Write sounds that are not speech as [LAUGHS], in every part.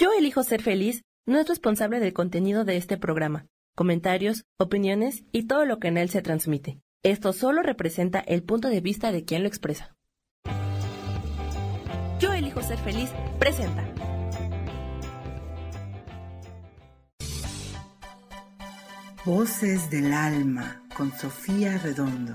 Yo elijo ser feliz no es responsable del contenido de este programa, comentarios, opiniones y todo lo que en él se transmite. Esto solo representa el punto de vista de quien lo expresa. Yo elijo ser feliz presenta. Voces del alma con Sofía Redondo.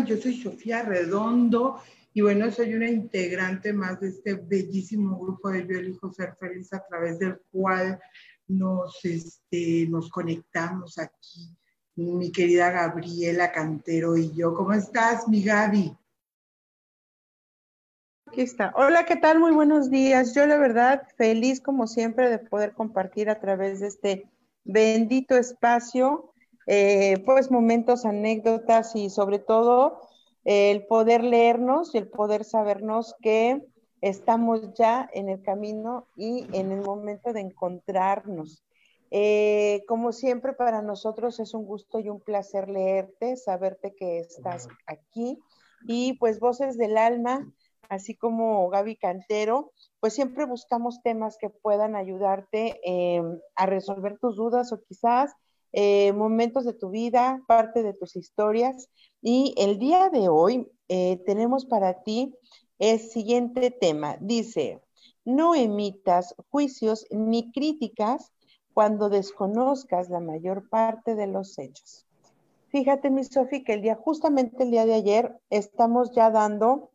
Yo soy Sofía Redondo y bueno, soy una integrante más de este bellísimo grupo de Yo elijo ser feliz a través del cual nos, este, nos conectamos aquí. Mi querida Gabriela Cantero y yo. ¿Cómo estás, mi Gaby? Aquí está. Hola, ¿qué tal? Muy buenos días. Yo la verdad feliz como siempre de poder compartir a través de este bendito espacio eh, pues momentos, anécdotas y sobre todo el poder leernos y el poder sabernos que estamos ya en el camino y en el momento de encontrarnos. Eh, como siempre, para nosotros es un gusto y un placer leerte, saberte que estás aquí. Y pues Voces del Alma, así como Gaby Cantero, pues siempre buscamos temas que puedan ayudarte eh, a resolver tus dudas o quizás eh, momentos de tu vida, parte de tus historias. Y el día de hoy eh, tenemos para ti el siguiente tema. Dice, no emitas juicios ni críticas cuando desconozcas la mayor parte de los hechos. Fíjate, mi Sofi, que el día, justamente el día de ayer, estamos ya dando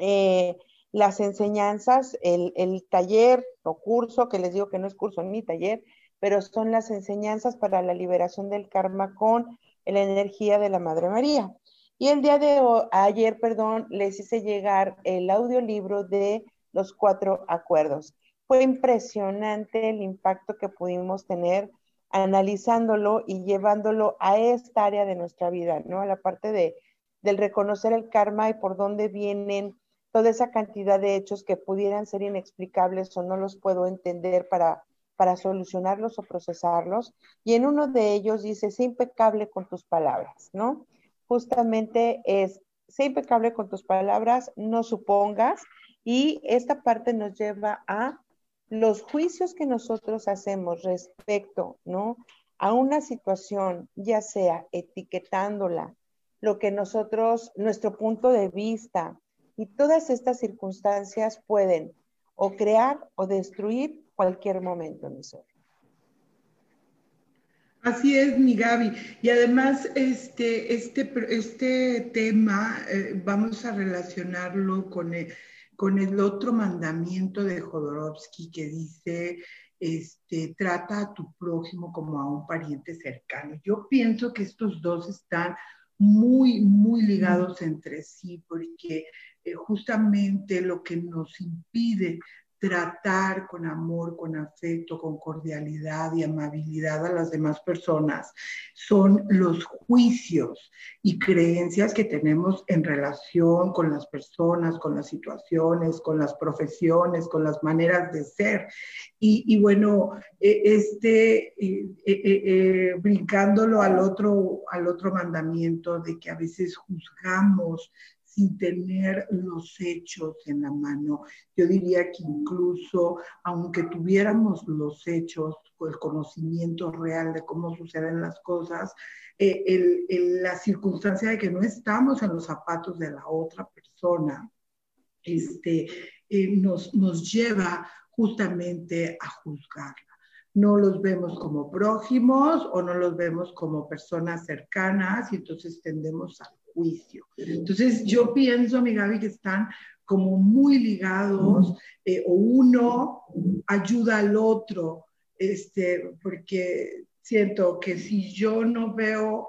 eh, las enseñanzas, el, el, taller o curso, que les digo que no es curso ni taller, pero son las enseñanzas para la liberación del karma con la energía de la Madre María. Y el día de ayer, perdón, les hice llegar el audiolibro de los cuatro acuerdos. Fue impresionante el impacto que pudimos tener analizándolo y llevándolo a esta área de nuestra vida, ¿no? A la parte de, del reconocer el karma y por dónde vienen toda esa cantidad de hechos que pudieran ser inexplicables o no los puedo entender para para solucionarlos o procesarlos. Y en uno de ellos dice, sé impecable con tus palabras, ¿no? Justamente es, sé impecable con tus palabras, no supongas. Y esta parte nos lleva a los juicios que nosotros hacemos respecto, ¿no? A una situación, ya sea etiquetándola, lo que nosotros, nuestro punto de vista y todas estas circunstancias pueden o crear o destruir cualquier momento, mi Así es, mi Gaby. Y además, este, este, este tema eh, vamos a relacionarlo con el, con el otro mandamiento de Jodorowsky que dice, este, trata a tu prójimo como a un pariente cercano. Yo pienso que estos dos están muy, muy ligados entre sí, porque eh, justamente lo que nos impide tratar con amor, con afecto, con cordialidad y amabilidad a las demás personas son los juicios y creencias que tenemos en relación con las personas, con las situaciones, con las profesiones, con las maneras de ser. Y, bueno, e, este, eh, brincándolo al otro, al otro mandamiento de que a veces juzgamos sin tener los hechos en la mano. Yo diría que incluso aunque tuviéramos los hechos o el conocimiento real de cómo suceden las cosas, eh, la circunstancia de que no estamos en los zapatos de la otra persona, este, eh, nos, nos lleva justamente a juzgarla no los vemos como prójimos o no los vemos como personas cercanas y entonces tendemos a juicio. Entonces, yo pienso, mi Gaby, que están como muy ligados eh, o uno ayuda al otro, este, porque siento que si yo no veo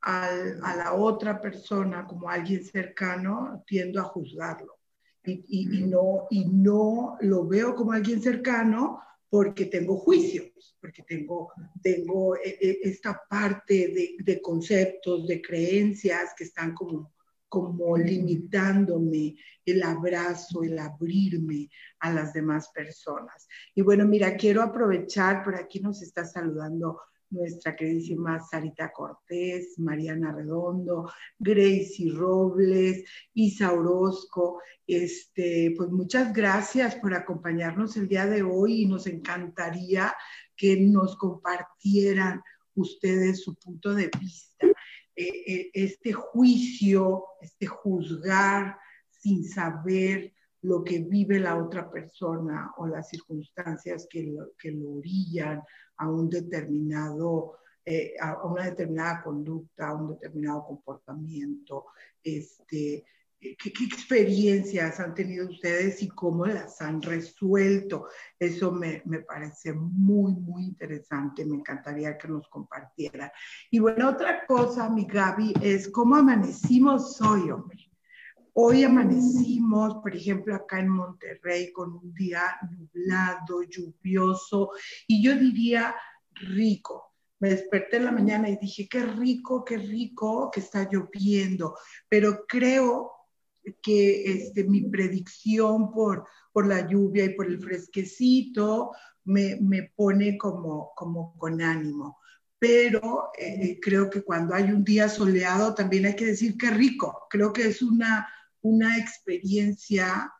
a la otra persona como alguien cercano, tiendo a juzgarlo. y, no, y no lo veo como alguien cercano porque tengo juicios, porque tengo, tengo eh, eh, esta parte de, de conceptos, de creencias que están como como limitándome el abrazo, el abrirme a las demás personas. Y bueno, mira, quiero aprovechar, por aquí nos está saludando nuestra queridísima Sarita Cortés, Mariana Redondo, Gracie Robles, Isa Orozco. Este, pues muchas gracias por acompañarnos el día de hoy y nos encantaría que nos compartieran ustedes su punto de vista. Eh, eh, este juicio, este juzgar sin saber lo que vive la otra persona o las circunstancias que lo, que lo orillan a un determinado, eh, a una determinada conducta, a un determinado comportamiento, este, ¿Qué, experiencias han tenido ustedes y cómo las han resuelto? Eso me, me, parece muy, muy interesante. Me encantaría que nos compartiera. Y bueno, otra cosa, mi Gaby, es cómo amanecimos hoy, hombre. Hoy amanecimos, por ejemplo, acá en Monterrey con un día nublado, lluvioso y yo diría rico me desperté en la mañana y dije, qué rico, qué rico que está lloviendo, pero creo que este, mi predicción por, por la lluvia y por el fresquecito me, me pone como, como con ánimo. Pero eh, creo que cuando hay un día soleado también hay que decir que rico. Creo que es una, una experiencia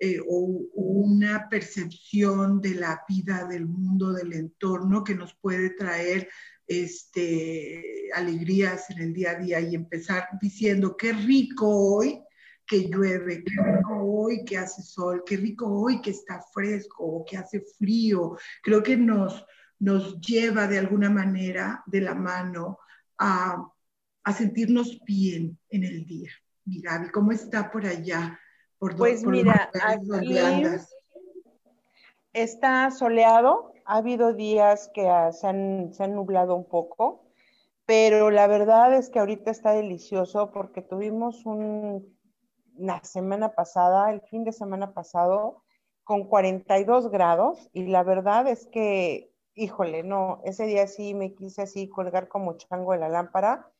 eh, o, una percepción de la vida, del mundo, del entorno que nos puede traer este, alegrías en el día a día y empezar diciendo qué rico hoy que llueve, qué rico hoy que hace sol, qué rico hoy que está fresco o que hace frío. Creo que nos, lleva de alguna manera de la mano a sentirnos bien en el día. Mi Gaby, ¿cómo está por allá? Por pues mira, aquí está soleado, ha habido días que se han, se han nublado un poco, pero la verdad es que ahorita está delicioso porque tuvimos un la semana pasada, el fin de semana pasado, con 42 grados y la verdad es que, híjole, no, ese día sí me quise así colgar como chango de la lámpara,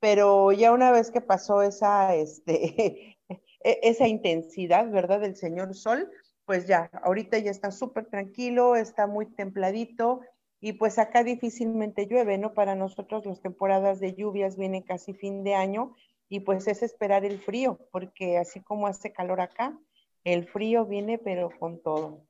pero ya una vez que pasó esa, este, [LAUGHS] e-, esa intensidad, ¿verdad? Del señor sol, pues ya, ahorita ya está súper tranquilo, está muy templadito y pues acá difícilmente llueve, ¿no? Para nosotros las temporadas de lluvias vienen casi fin de año y pues es esperar el frío, porque así como hace calor acá, el frío viene pero con todo.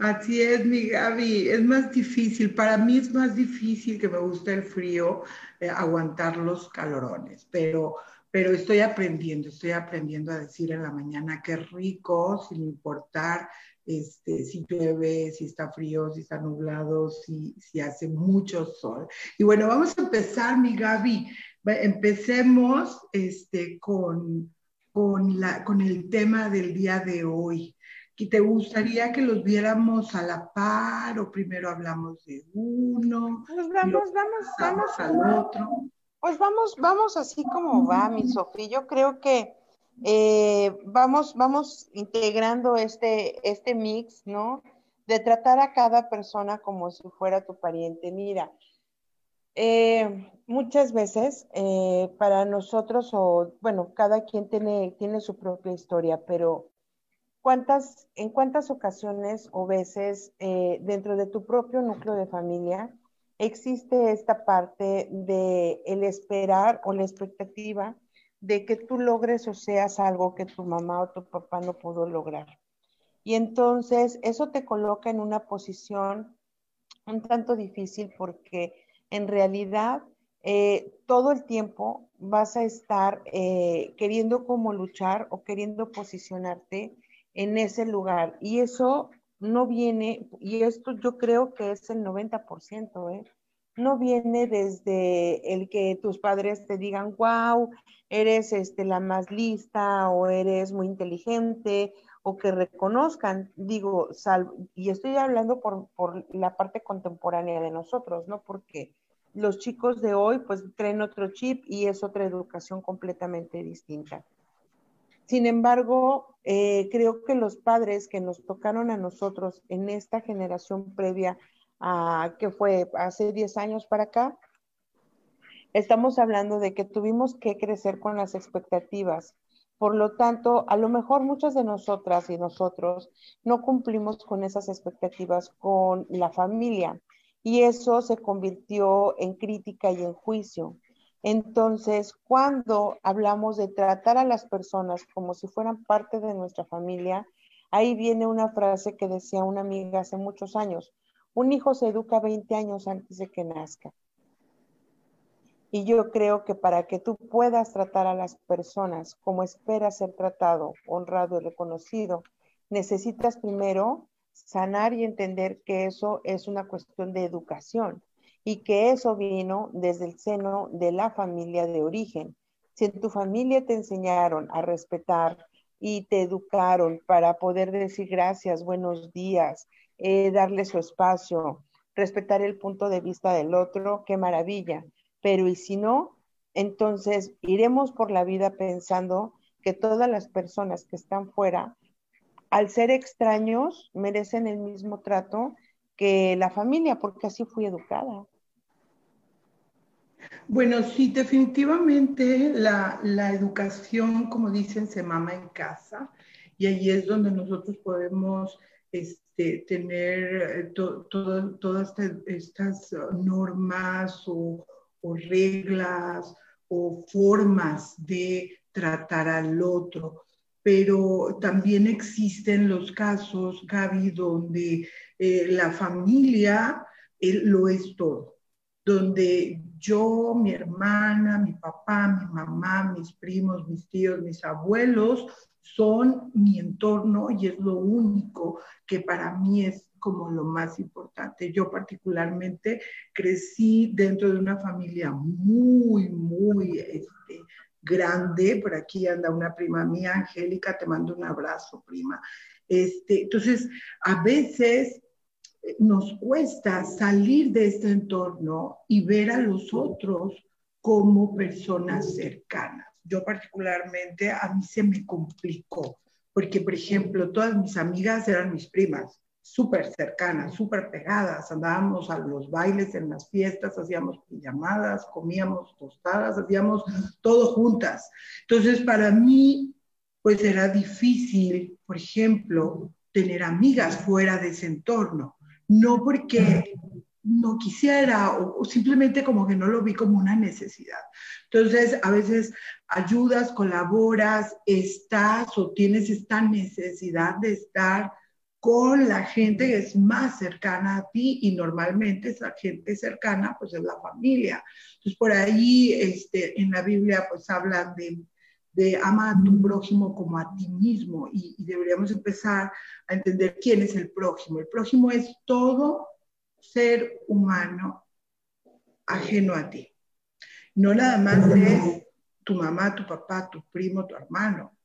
Así es, mi Gaby, es más difícil, para mí es más difícil que me guste el frío, eh, aguantar los calorones, pero, pero estoy aprendiendo, estoy aprendiendo a decir en la mañana qué rico, sin importar este, si llueve, si está frío, si está nublado, si, si hace mucho sol. Y bueno, vamos a empezar, mi Gaby. Empecemos este, con, con, la, con el tema del día de hoy. ¿Te gustaría que los viéramos a la par o primero hablamos de uno? Pues vamos, vamos, vamos al otro. Pues vamos, vamos así como va, mi Sofía. Yo creo que eh, vamos, vamos integrando este, este mix, ¿no? De tratar a cada persona como si fuera tu pariente. Mira, eh, muchas veces eh, para nosotros, o bueno, cada quien tiene, tiene su propia historia, pero ¿cuántas, ¿en cuántas ocasiones o veces dentro de tu propio núcleo de familia existe esta parte de el esperar o la expectativa de que tú logres o seas algo que tu mamá o tu papá no pudo lograr. Y entonces eso te coloca en una posición un tanto difícil porque en realidad eh, todo el tiempo vas a estar eh, queriendo como luchar o queriendo posicionarte en ese lugar. Y eso no viene, y esto yo creo que es el 90%, ¿eh? no viene desde el que tus padres te digan, wow, eres este, la más lista o eres muy inteligente o que reconozcan, digo, y estoy hablando por, por, la parte contemporánea de nosotros, ¿no? Porque los chicos de hoy pues traen otro chip y es otra educación completamente distinta. Sin embargo, eh, creo que los padres que nos tocaron a nosotros en esta generación previa a que fue hace 10 años para acá, estamos hablando de que tuvimos que crecer con las expectativas. Por lo tanto, a lo mejor muchas de nosotras y nosotros no cumplimos con esas expectativas con la familia y eso se convirtió en crítica y en juicio. Entonces, cuando hablamos de tratar a las personas como si fueran parte de nuestra familia, ahí viene una frase que decía una amiga hace muchos años, un hijo se educa 20 años antes de que nazca. Y yo creo que para que tú puedas tratar a las personas como esperas ser tratado, honrado y reconocido, necesitas primero sanar y entender que eso es una cuestión de educación y que eso vino desde el seno de la familia de origen. Si en tu familia te enseñaron a respetar y te educaron para poder decir gracias, buenos días, eh, darle su espacio, respetar el punto de vista del otro, qué maravilla pero y si no, entonces iremos por la vida pensando que todas las personas que están fuera, al ser extraños, merecen el mismo trato que la familia, porque así fui educada. Bueno, sí, definitivamente la, educación, como dicen, se mama en casa y ahí es donde nosotros podemos este, tener eh, todas estas normas o, o reglas o formas de tratar al otro. Pero también existen los casos, Gaby, donde eh, la familia eh, lo es todo, donde yo, mi hermana, mi papá, mi mamá, mis primos, mis tíos, mis abuelos son mi entorno y es lo único que para mí es como lo más importante. Yo particularmente crecí dentro de una familia muy, muy este, grande. Por aquí anda una prima mía, Angélica, te mando un abrazo, prima. Este, entonces, a veces nos cuesta salir de este entorno y ver a los otros como personas cercanas. Yo particularmente, a mí se me complicó, porque, por ejemplo, todas mis amigas eran mis primas súper cercanas, súper pegadas. Andábamos a los bailes, en las fiestas, hacíamos llamadas, comíamos tostadas, hacíamos todo juntas. Entonces, para mí, pues era difícil, por ejemplo, tener amigas fuera de ese entorno. No porque no quisiera o, simplemente como que no lo vi como una necesidad. Entonces, a veces ayudas, colaboras, estás o tienes esta necesidad de estar con la gente que es más cercana a ti y normalmente esa gente cercana pues es la familia. Entonces por ahí este, en la Biblia pues hablan de, de ama a tu prójimo como a ti mismo y, y, deberíamos empezar a entender quién es el prójimo. El prójimo es todo ser humano ajeno a ti. No nada más es tu mamá, tu papá, tu primo, tu hermano.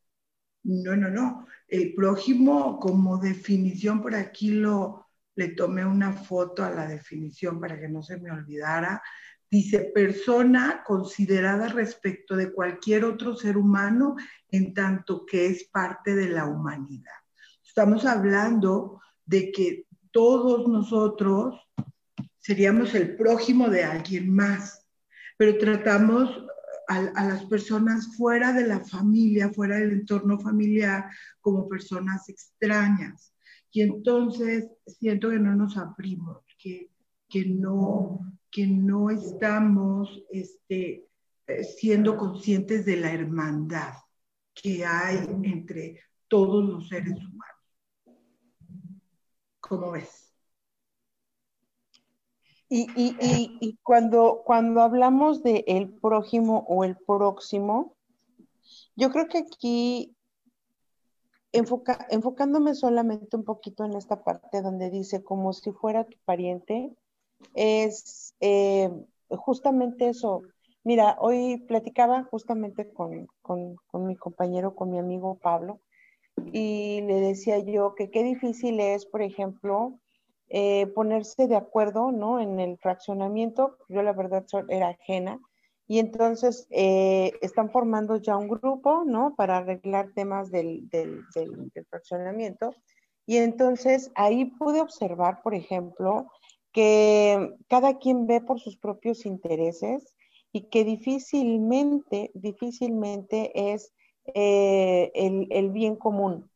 No, no, no. El prójimo, como definición, por aquí lo, le tomé una foto a la definición para que no se me olvidara. Dice, persona considerada respecto de cualquier otro ser humano en tanto que es parte de la humanidad. Estamos hablando de que todos nosotros seríamos el prójimo de alguien más, pero tratamos a, las personas fuera de la familia, fuera del entorno familiar, como personas extrañas. Y entonces siento que no nos abrimos, que, que, no, que no estamos este, eh, siendo conscientes de la hermandad que hay entre todos los seres humanos. ¿Cómo ves? Y, y, y, cuando, cuando hablamos de el prójimo o el próximo, yo creo que aquí, enfoca, enfocándome solamente un poquito en esta parte donde dice como si fuera tu pariente, es eh, justamente eso. Mira, hoy platicaba justamente con, con, con mi compañero, con mi amigo Pablo, y le decía yo que qué difícil es, por ejemplo, eh, ponerse de acuerdo, ¿no? En el fraccionamiento, yo la verdad era ajena, y entonces eh, están formando ya un grupo, ¿no? Para arreglar temas del, fraccionamiento. Y entonces ahí pude observar, por ejemplo, que cada quien ve por sus propios intereses y que difícilmente, difícilmente es eh, el, bien común.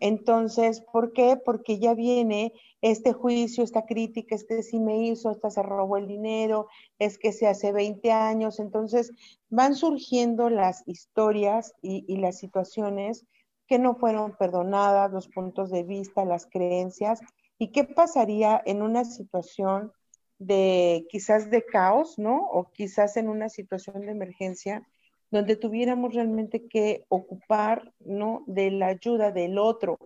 Entonces, ¿por qué? Porque ya viene este juicio, esta crítica, este sí me hizo, esta se robó el dinero, es que se hace 20 años. Entonces, van surgiendo las historias y, y las situaciones que no fueron perdonadas, los puntos de vista, las creencias. ¿Y qué pasaría en una situación de quizás de caos, ¿no? O quizás en una situación de emergencia donde tuviéramos realmente que ocupar, ¿no? De la ayuda del otro.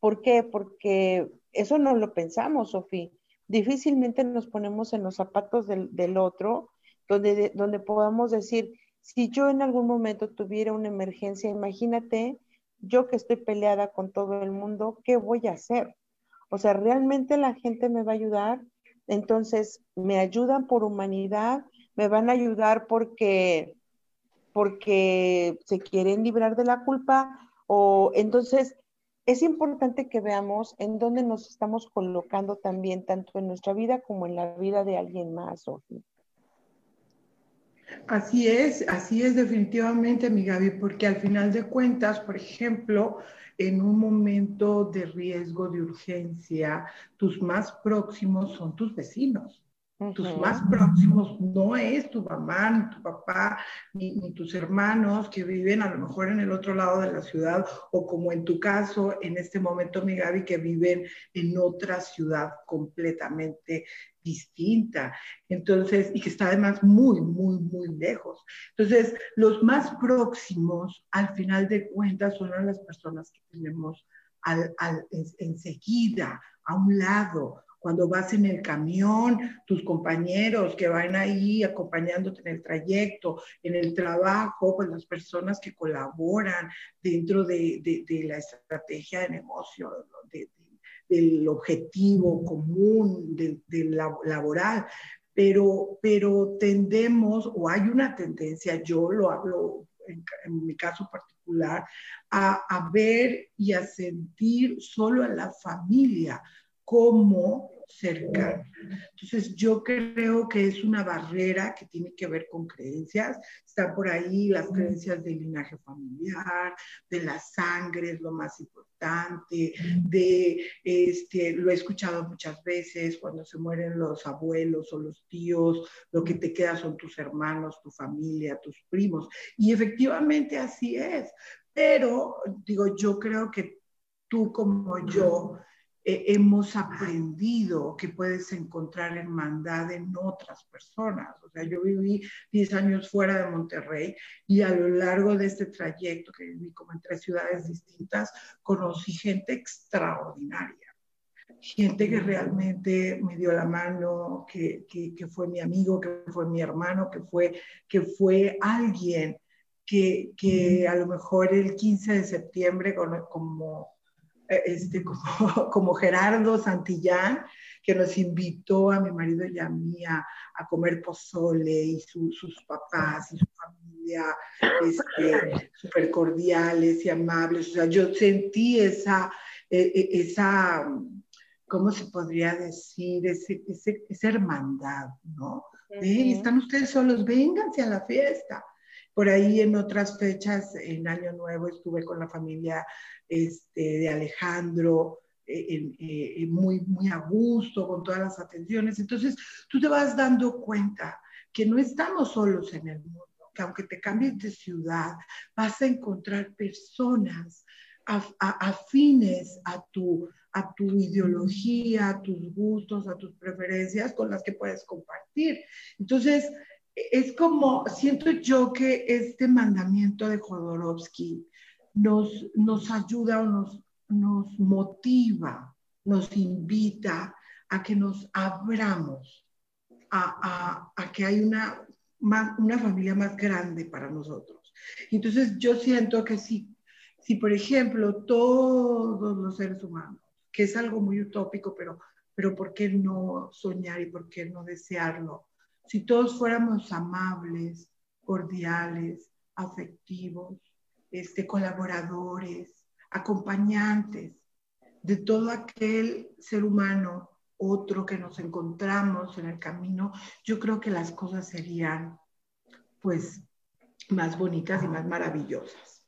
¿Por qué? Porque eso no lo pensamos, Sofía. Difícilmente nos ponemos en los zapatos del, del otro, donde, donde podamos decir, si yo en algún momento tuviera una emergencia, imagínate, yo que estoy peleada con todo el mundo, ¿qué voy a hacer? O sea, ¿realmente la gente me va a ayudar? Entonces, ¿me ayudan por humanidad? ¿Me van a ayudar porque porque se quieren librar de la culpa o entonces es importante que veamos en dónde nos estamos colocando también, tanto en nuestra vida como en la vida de alguien más. Así es, así es definitivamente, mi Gaby, porque al final de cuentas, por ejemplo, en un momento de riesgo, de urgencia, tus más próximos son tus vecinos. Tus más próximos no es tu mamá, ni tu papá, ni, tus hermanos que viven a lo mejor en el otro lado de la ciudad o como en tu caso, en este momento, mi Gaby, que viven en otra ciudad completamente distinta. Entonces, y que está además muy, muy, muy lejos. Entonces, los más próximos, al final de cuentas, son las personas que tenemos al, al, enseguida, a un lado, cuando vas en el camión, tus compañeros que van ahí acompañándote en el trayecto, en el trabajo, pues las personas que colaboran dentro de, la estrategia de negocio, del objetivo común, del laboral. Pero, pero tendemos, o hay una tendencia, yo lo hablo en, en mi caso particular, a, a, ver y a sentir solo a la familia como cercano. Entonces, yo creo que es una barrera que tiene que ver con creencias. Están por ahí las creencias del linaje familiar, de la sangre, es lo más importante, de, este, lo he escuchado muchas veces, cuando se mueren los abuelos o los tíos, lo que te queda son tus hermanos, tu familia, tus primos. Y efectivamente así es. Pero, digo, yo creo que tú como yo, eh, hemos aprendido que puedes encontrar hermandad en otras personas. O sea, yo viví 10 años fuera de Monterrey y a lo largo de este trayecto, que viví como en tres ciudades distintas, conocí gente extraordinaria. Gente que realmente me dio la mano, que, que, que fue mi amigo, que fue mi hermano, que fue, que fue alguien que, que, a lo mejor el 15 de septiembre, como, este, [LAUGHS] como, como, Gerardo Santillán, que nos invitó a mi marido y a mí a, comer pozole y sus papás y su familia este, súper cordiales y amables. O sea, yo sentí esa, e, e, esa ¿cómo se podría decir? Ese, esa hermandad, ¿no? están ustedes solos, vénganse a la fiesta. Por ahí en otras fechas, en Año Nuevo, estuve con la familia este, de Alejandro, eh, eh, muy, muy a gusto, con todas las atenciones. Entonces, tú te vas dando cuenta que no estamos solos en el mundo, que aunque te cambies de ciudad, vas a encontrar personas afines a tu, a tu ideología, a tus gustos, a tus preferencias con las que puedes compartir. Entonces, es como, siento yo que este mandamiento de Jodorowsky nos, nos ayuda o nos, nos motiva, nos invita a que nos abramos a, a, que hay una, una familia más grande para nosotros. Entonces yo siento que si, si, por ejemplo, todos los seres humanos, que es algo muy utópico, pero, pero ¿por qué no soñar y por qué no desearlo? Si todos fuéramos amables, cordiales, afectivos, este, colaboradores, acompañantes de todo aquel ser humano, otro que nos encontramos en el camino, yo creo que las cosas serían pues más bonitas y más maravillosas.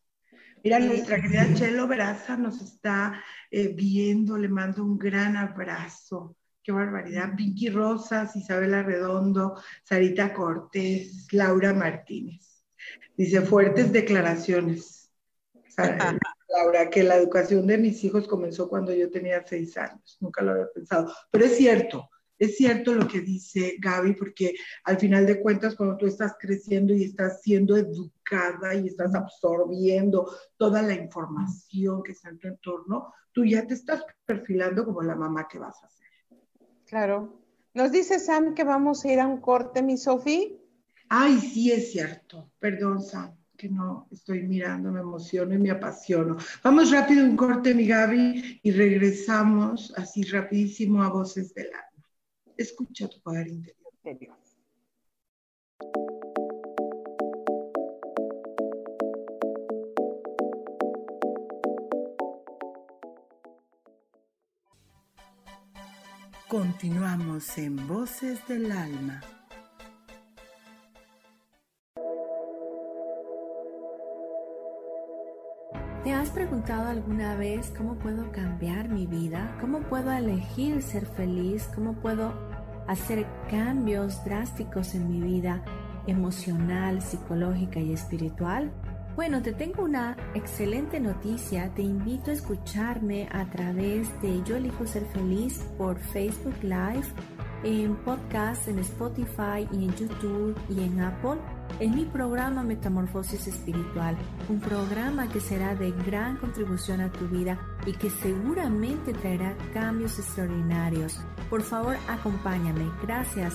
Mira, nuestra querida Chelo Veraza nos está eh, viendo, le mando un gran abrazo. Qué barbaridad. Vicky Rosas, Isabela Redondo, Sarita Cortés, Laura Martínez. Dice, fuertes declaraciones. [LAUGHS] Laura, que la educación de mis hijos comenzó cuando yo tenía seis años. Nunca lo había pensado. Pero es cierto, es cierto lo que dice Gaby, porque al final de cuentas, cuando tú estás creciendo y estás siendo educada y estás absorbiendo toda la información que está en tu entorno, tú ya te estás perfilando como la mamá que vas a ser. Claro. Nos dice Sam que vamos a ir a un corte, mi Sofi. Ay, sí, es cierto. Perdón, Sam, que no estoy mirando, me emociono y me apasiono. Vamos rápido un corte, mi Gaby, y regresamos así rapidísimo a Voces del Alma. Escucha tu poder interior. Continuamos en Voces del Alma. ¿Te has preguntado alguna vez cómo puedo cambiar mi vida? ¿Cómo puedo elegir ser feliz? ¿Cómo puedo hacer cambios drásticos en mi vida emocional, psicológica y espiritual? Bueno, te tengo una excelente noticia. Te invito a escucharme a través de Yo elijo ser feliz por Facebook Live, en podcast, en Spotify y en YouTube y en Apple en mi programa Metamorfosis Espiritual, un programa que será de gran contribución a tu vida y que seguramente traerá cambios extraordinarios. Por favor, acompáñame. Gracias.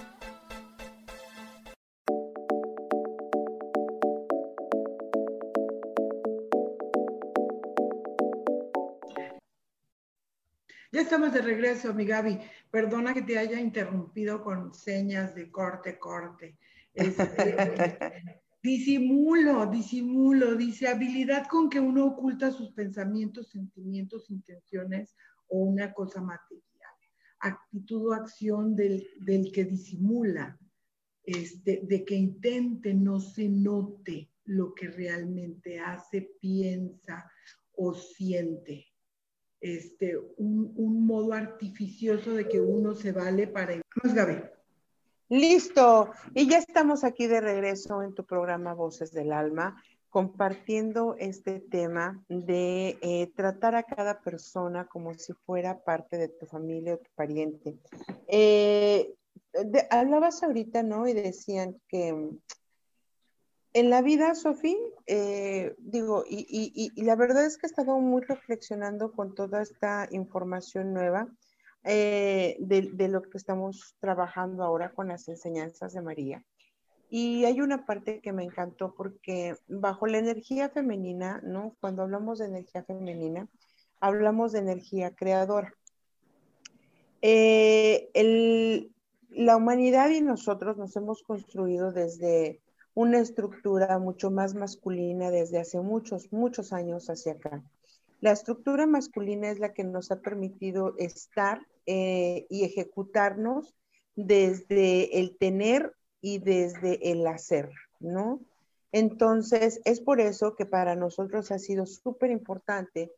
Estamos de regreso, mi Gaby. Perdona que te haya interrumpido con señas de corte, corte. Este, [LAUGHS] disimulo, disimulo, dice habilidad con que uno oculta sus pensamientos, sentimientos, intenciones o una cosa material. Actitud o acción del, del que disimula, este, de que intente no se note lo que realmente hace, piensa o siente este, un, modo artificioso de que uno se vale para... Vamos, Gaby. Listo, y ya estamos aquí de regreso en tu programa Voces del Alma, compartiendo este tema de eh, tratar a cada persona como si fuera parte de tu familia o tu pariente. Eh, hablabas ahorita, ¿no? Y decían que en la vida, Sofía, eh, digo, y, la verdad es que he estado muy reflexionando con toda esta información nueva eh, de, lo que estamos trabajando ahora con las enseñanzas de María. Y hay una parte que me encantó porque bajo la energía femenina, ¿no? Cuando hablamos de energía femenina, hablamos de energía creadora. Eh, la humanidad y nosotros nos hemos construido desde una estructura mucho más masculina desde hace muchos, muchos años hacia acá. La estructura masculina es la que nos ha permitido estar eh, y ejecutarnos desde el tener y desde el hacer, ¿no? Entonces, es por eso que para nosotros ha sido súper importante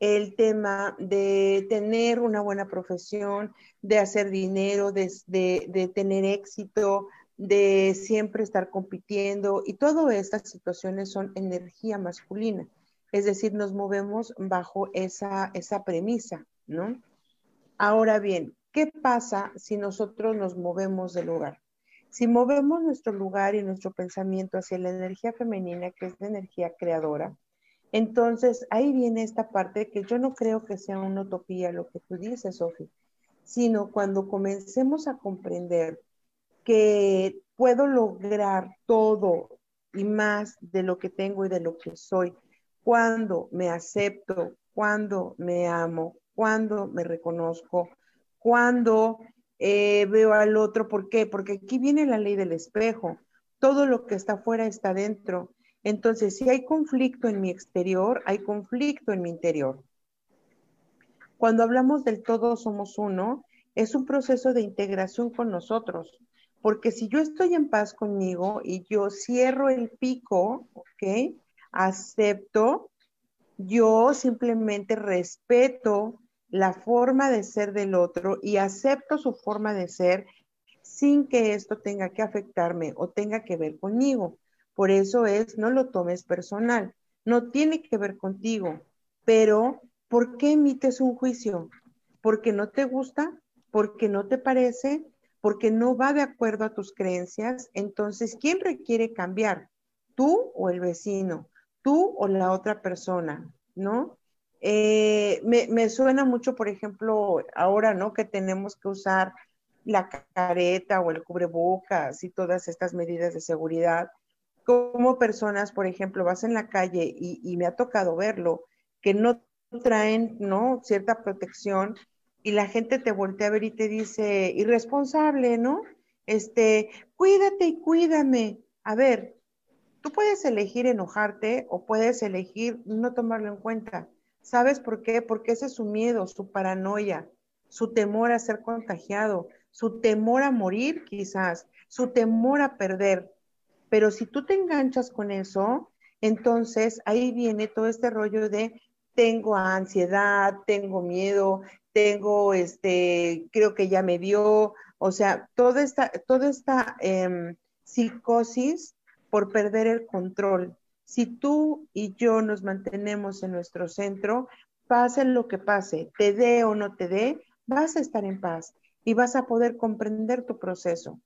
el tema de tener una buena profesión, de hacer dinero, de, de, tener éxito, de siempre estar compitiendo y todas estas situaciones son energía masculina. Es decir, nos movemos bajo esa, esa premisa, ¿no? Ahora bien, ¿qué pasa si nosotros nos movemos del lugar? Si movemos nuestro lugar y nuestro pensamiento hacia la energía femenina, que es la energía creadora, entonces, ahí viene esta parte que yo no creo que sea una utopía lo que tú dices, Sofi, sino cuando comencemos a comprender que puedo lograr todo y más de lo que tengo y de lo que soy, cuando me acepto, cuando me amo, cuando me reconozco, cuando eh, veo al otro, ¿por qué? Porque aquí viene la ley del espejo. Todo lo que está afuera está dentro. Entonces, si hay conflicto en mi exterior, hay conflicto en mi interior. Cuando hablamos del todo somos uno, es un proceso de integración con nosotros, porque si yo estoy en paz conmigo y yo cierro el pico, ¿ok? Acepto, yo simplemente respeto la forma de ser del otro y acepto su forma de ser sin que esto tenga que afectarme o tenga que ver conmigo. Por eso es, no lo tomes personal, no tiene que ver contigo, pero ¿por qué emites un juicio? ¿Porque no te gusta? ¿Porque no te parece? ¿Porque no va de acuerdo a tus creencias? Entonces, ¿quién requiere cambiar? ¿Tú o el vecino? ¿Tú o la otra persona? ¿No? Eh, me, me, suena mucho, por ejemplo, ahora, ¿no? Que tenemos que usar la careta o el cubrebocas y todas estas medidas de seguridad como personas, por ejemplo, vas en la calle y, me ha tocado verlo, que no traen, ¿no? Cierta protección y la gente te voltea a ver y te dice, irresponsable, ¿no? Este, cuídate y cuídame. A ver, tú puedes elegir enojarte o puedes elegir no tomarlo en cuenta. ¿Sabes por qué? Porque ese es su miedo, su paranoia, su temor a ser contagiado, su temor a morir quizás, su temor a perder. Pero si tú te enganchas con eso, entonces ahí viene todo este rollo de tengo ansiedad, tengo miedo, tengo este, creo que ya me dio, o sea, toda esta, toda esta em, psicosis por perder el control. Si tú y yo nos mantenemos en nuestro centro, pase lo que pase, te dé o no te dé, vas a estar en paz y vas a poder comprender tu proceso.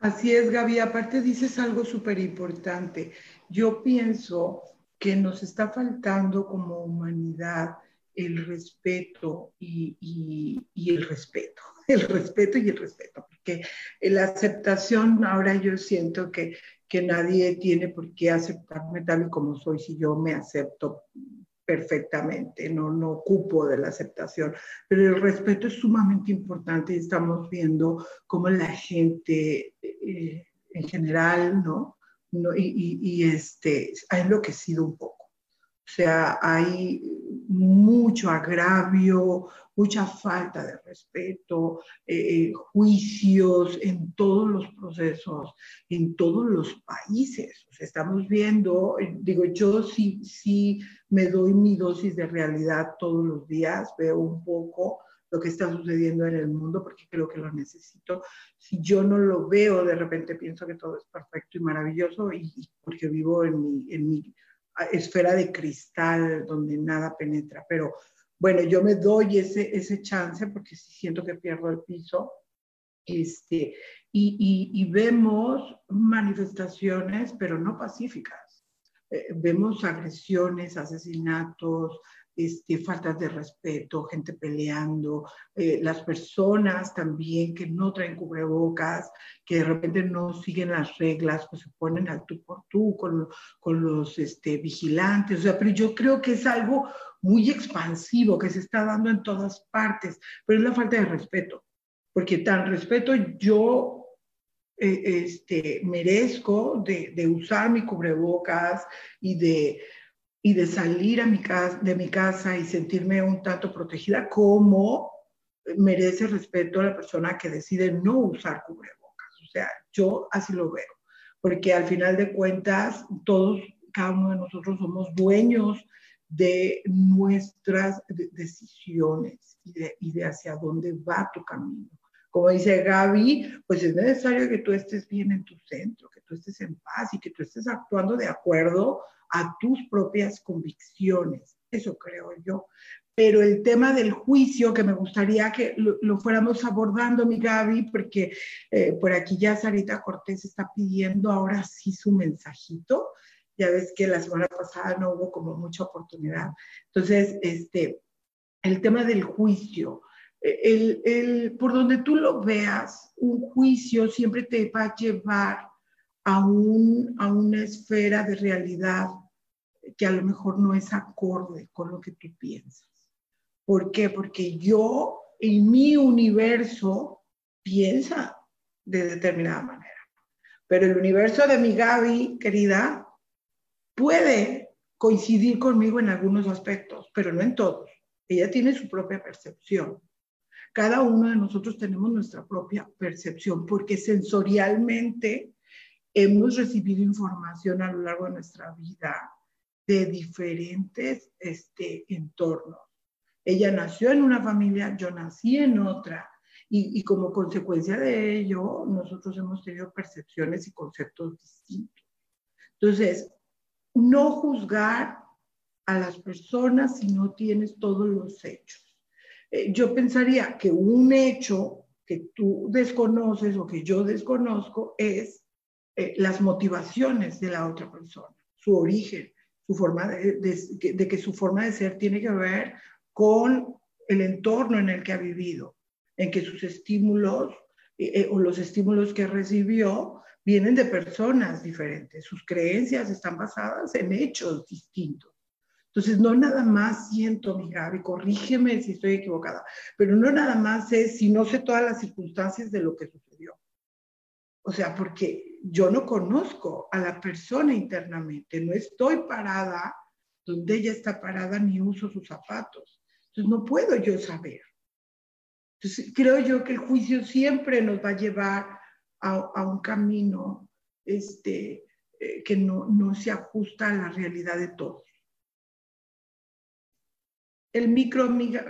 Así es, Gaby. Aparte dices algo súper importante. Yo pienso que nos está faltando como humanidad el respeto y, el respeto, [LAUGHS] el respeto y el respeto, porque la aceptación, ahora yo siento que, que nadie tiene por qué aceptarme tal y como soy si yo me acepto perfectamente, no, no ocupo de la aceptación, pero el respeto es sumamente importante y estamos viendo cómo la gente eh, en general, ¿no? no y, y, este, ha enloquecido un poco. O sea, hay mucho agravio, mucha falta de respeto, eh, juicios en todos los procesos, en todos los países. Estamos viendo, eh, digo, yo sí, sí me doy mi dosis de realidad todos los días, veo un poco lo que está sucediendo en el mundo porque creo que lo necesito. Si yo no lo veo, de repente pienso que todo es perfecto y maravilloso y, porque vivo en mi, en mi esfera de cristal donde nada penetra, pero bueno, yo me doy ese, ese chance porque siento que pierdo el piso. Este, y, y, vemos manifestaciones, pero no pacíficas. Eh, vemos agresiones, asesinatos, este, faltas de respeto, gente peleando, eh, las personas también que no traen cubrebocas, que de repente no siguen las reglas, pues se ponen al tú por tú con, con los este, vigilantes. O sea, pero yo creo que es algo muy expansivo que se está dando en todas partes, pero es la falta de respeto, porque tan respeto yo eh, este, merezco de, de usar mi cubrebocas y de y de salir a mi casa, de mi casa y sentirme un tanto protegida, como merece respeto a la persona que decide no usar cubrebocas. O sea, yo así lo veo, porque al final de cuentas, todos, cada uno de nosotros somos dueños de nuestras decisiones y de, y de hacia dónde va tu camino. Como dice Gaby, pues es necesario que tú estés bien en tu centro, tú estés en paz y que tú estés actuando de acuerdo a tus propias convicciones. Eso creo yo. Pero el tema del juicio, que me gustaría que lo, fuéramos abordando, mi Gaby, porque eh, por aquí ya Sarita Cortés está pidiendo ahora sí su mensajito. Ya ves que la semana pasada no hubo como mucha oportunidad. Entonces, este, el tema del juicio, el, el, por donde tú lo veas, un juicio siempre te va a llevar a, un, a una esfera de realidad que a lo mejor no es acorde con lo que tú piensas. ¿Por qué? Porque yo en mi universo piensa de determinada manera. Pero el universo de mi Gaby, querida, puede coincidir conmigo en algunos aspectos, pero no en todos. Ella tiene su propia percepción. Cada uno de nosotros tenemos nuestra propia percepción porque sensorialmente hemos recibido información a lo largo de nuestra vida de diferentes este, entornos. Ella nació en una familia, yo nací en otra, y, y, como consecuencia de ello, nosotros hemos tenido percepciones y conceptos distintos. Entonces, no juzgar a las personas si no tienes todos los hechos. Eh, yo pensaría que un hecho que tú desconoces o que yo desconozco es eh, las motivaciones de la otra persona, su origen, su forma de, que su forma de ser tiene que ver con el entorno en el que ha vivido, en que sus estímulos eh, eh, o los estímulos que recibió vienen de personas diferentes, sus creencias están basadas en hechos distintos. Entonces, no nada más siento, mi Gaby, corrígeme si estoy equivocada, pero no nada más es si no sé todas las circunstancias de lo que sucedió. O sea, porque yo no conozco a la persona internamente, no estoy parada donde ella está parada ni uso sus zapatos. Entonces no puedo yo saber. Entonces creo yo que el juicio siempre nos va a llevar a, un camino este, eh, que no, no se ajusta a la realidad de todos. El micro, amiga,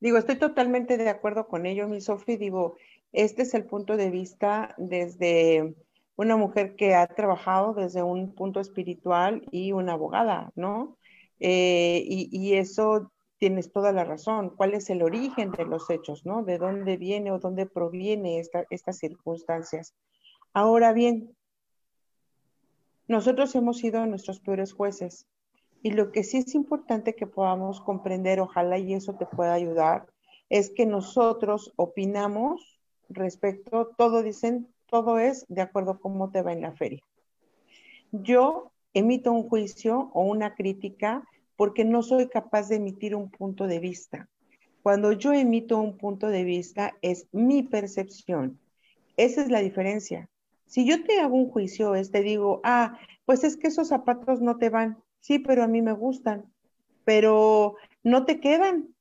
Digo, estoy totalmente de acuerdo con ello, mi Sofi. Digo, este es el punto de vista desde una mujer que ha trabajado desde un punto espiritual y una abogada, ¿no? Eh, y, eso tienes toda la razón. ¿Cuál es el origen de los hechos, ¿no? ¿De dónde viene o dónde proviene estas circunstancias? Ahora bien, nosotros hemos sido nuestros peores jueces y lo que sí es importante que podamos comprender, ojalá y eso te pueda ayudar, es que nosotros opinamos respecto, todo dicen, todo es de acuerdo a cómo te va en la feria. Yo emito un juicio o una crítica porque no soy capaz de emitir un punto de vista. Cuando yo emito un punto de vista es mi percepción. Esa es la diferencia. Si yo te hago un juicio, es te digo, ah, pues es que esos zapatos no te van. Sí, pero a mí me gustan, pero no te quedan.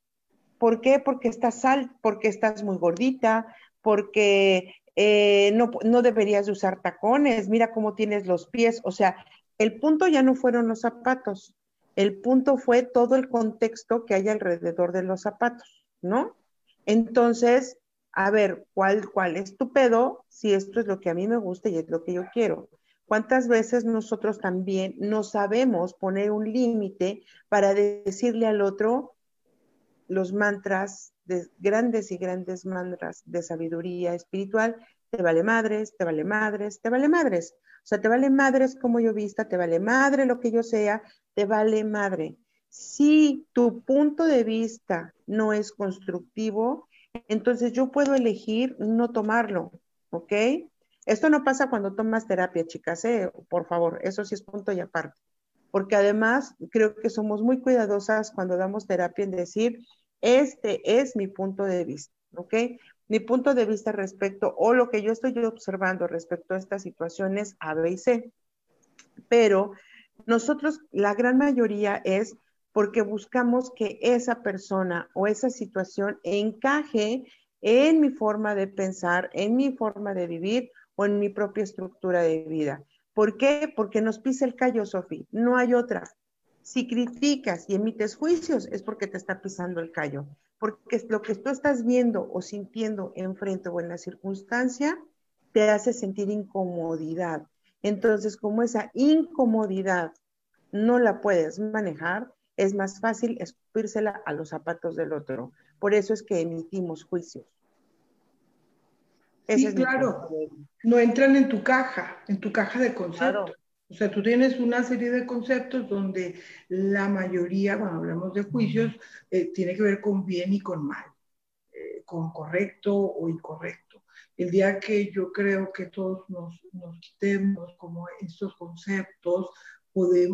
¿Por qué? Porque estás sal, porque estás muy gordita, porque eh, no, no deberías usar tacones, mira cómo tienes los pies. O sea, el punto ya no fueron los zapatos, el punto fue todo el contexto que hay alrededor de los zapatos, ¿no? Entonces, a ver, ¿cuál, cuál es tu pedo? Si esto es lo que a mí me gusta y es lo que yo quiero. ¿Cuántas veces nosotros también no sabemos poner un límite para decirle al otro los mantras, de, grandes y grandes mantras de sabiduría espiritual? Te vale madres, te vale madres, te vale madres. O sea, te vale madres como yo vista, te vale madre lo que yo sea, te vale madre. Si tu punto de vista no es constructivo, entonces yo puedo elegir no tomarlo, ¿ok? Esto no pasa cuando tomas terapia, chicas, ¿eh? por favor, eso sí es punto y aparte. Porque además creo que somos muy cuidadosas cuando damos terapia en decir, este es mi punto de vista, ¿ok? Mi punto de vista respecto o lo que yo estoy observando respecto a estas situaciones A, B y C. pero nosotros, la gran mayoría es porque buscamos que esa persona o esa situación encaje en mi forma de pensar, en mi forma de vivir o en mi propia estructura de vida. ¿Por qué? Porque nos pisa el callo, Sofía. No hay otra. Si criticas y emites juicios es porque te está pisando el callo. Porque lo que tú estás viendo o sintiendo enfrente o en la circunstancia te hace sentir incomodidad. Entonces, como esa incomodidad no la puedes manejar, es más fácil escupírsela a los zapatos del otro. Por eso es que emitimos juicios. Sí, claro. No entran en tu caja, en tu caja de conceptos. O sea, tú tienes una serie de conceptos donde la mayoría, cuando hablamos de juicios, eh, tiene que ver con bien y con mal, eh, con correcto o incorrecto. El día que yo creo que todos nos, nos quitemos como estos conceptos,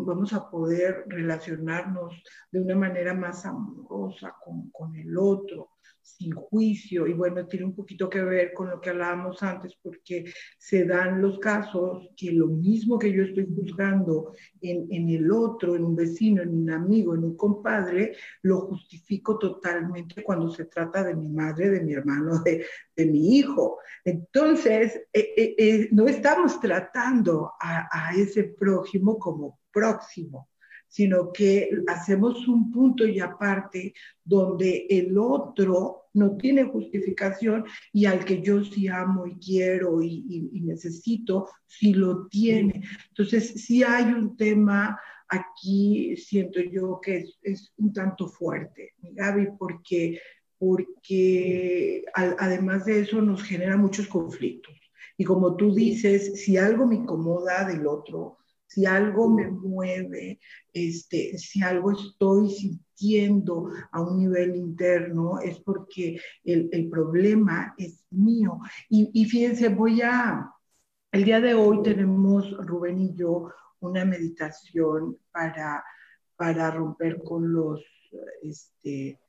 vamos a poder relacionarnos de una manera más amorosa con, con el otro, sin juicio. Y bueno, tiene un poquito que ver con lo que hablábamos antes, porque se dan los casos que lo mismo que yo estoy juzgando en, en, el otro, en un vecino, en un amigo, en un compadre, lo justifico totalmente cuando se trata de mi madre, de mi hermano, de, de mi hijo. Entonces, eh, eh, eh, no estamos tratando a, a ese prójimo como próximo sino que hacemos un punto y aparte donde el otro no tiene justificación y al que yo sí amo y quiero y, necesito, sí lo tiene. Entonces, sí hay un tema aquí, siento yo que es, un tanto fuerte, Gaby, porque, porque además de eso nos genera muchos conflictos. Y como tú dices, si algo me incomoda del otro, si algo me mueve, este, si algo estoy sintiendo a un nivel interno, es porque el, el problema es mío. Y, y, fíjense, voy a, el día de hoy tenemos, Rubén y yo, una meditación para, para romper con los, este,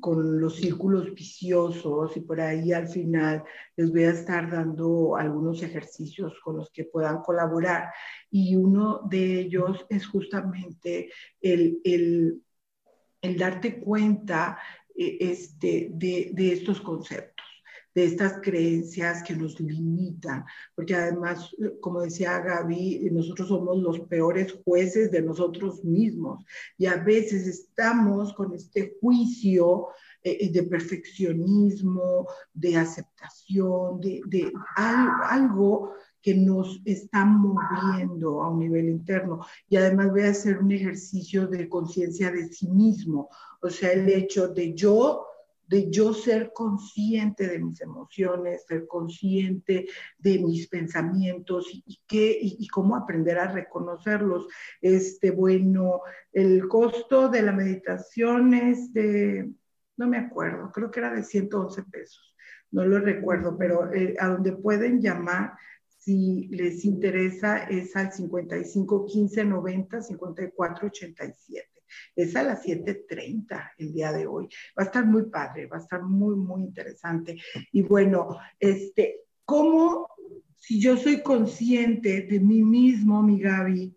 con, los círculos viciosos y por ahí al final les voy a estar dando algunos ejercicios con los que puedan colaborar. Y uno de ellos es justamente el, el, el darte cuenta eh, este, de, de estos conceptos de estas creencias que nos limitan, porque además, como decía Gaby, nosotros somos los peores jueces de nosotros mismos y a veces estamos con este juicio eh, eh, de perfeccionismo, de aceptación, de, de algo que nos está moviendo a un nivel interno. Y además voy a hacer un ejercicio de conciencia de sí mismo, o sea, el hecho de yo de yo ser consciente de mis emociones, ser consciente de mis pensamientos y, qué, y, cómo aprender a reconocerlos. Este, bueno, el costo de la meditación es de, no me acuerdo, creo que era de 111 pesos, no lo recuerdo, pero eh, a donde pueden llamar si les interesa es al 55 15 90 54 87. Es a las 7.30 el día de hoy. Va a estar muy padre, va a estar muy, muy interesante. Y bueno, este, ¿cómo, si yo soy consciente de mí mismo, mi Gaby,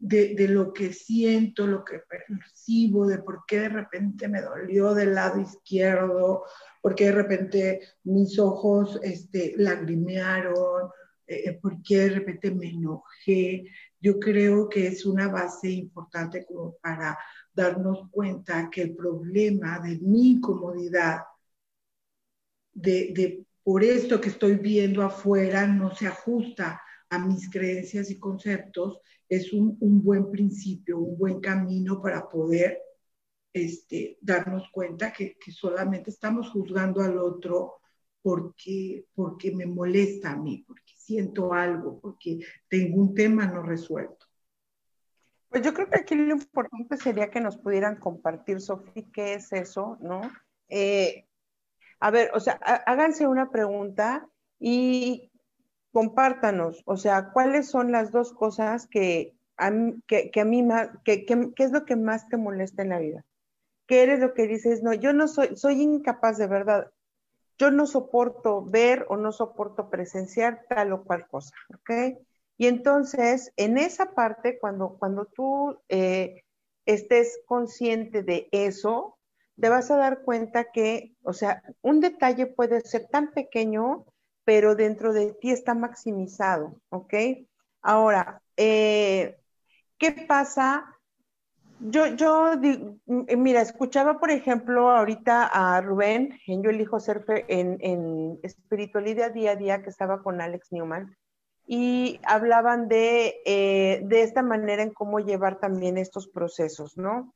de, lo que siento, lo que percibo, de por qué de repente me dolió del lado izquierdo, por qué de repente mis ojos este, lagrimearon, eh, por qué de repente me enojé, yo creo que es una base importante para darnos cuenta que el problema de mi incomodidad, de, por esto que estoy viendo afuera, no se ajusta a mis creencias y conceptos, es un, buen principio, un buen camino para poder este, darnos cuenta que, que, solamente estamos juzgando al otro porque, porque me molesta a mí, porque siento algo, porque tengo un tema no resuelto. Pues yo creo que aquí lo importante sería que nos pudieran compartir, Sofía, qué es eso, ¿no? Eh, a ver, o sea, háganse una pregunta y compártanos, o sea, ¿cuáles son las dos cosas que a mí, que, a mí más, que, que, es lo que más te molesta en la vida? ¿Qué eres lo que dices? No, yo no soy, soy incapaz de verdad yo no soporto ver o no soporto presenciar tal o cual cosa, ¿ok? Y entonces, en esa parte, cuando, cuando tú eh, estés consciente de eso, te vas a dar cuenta que, o sea, un detalle puede ser tan pequeño, pero dentro de ti está maximizado, ¿ok? Ahora, eh, ¿qué pasa? Yo, yo, mira, escuchaba, por ejemplo, ahorita a Rubén, en Yo elijo ser en, en espiritualidad día a día, que estaba con Alex Newman, y hablaban de, eh, de esta manera en cómo llevar también estos procesos, ¿no?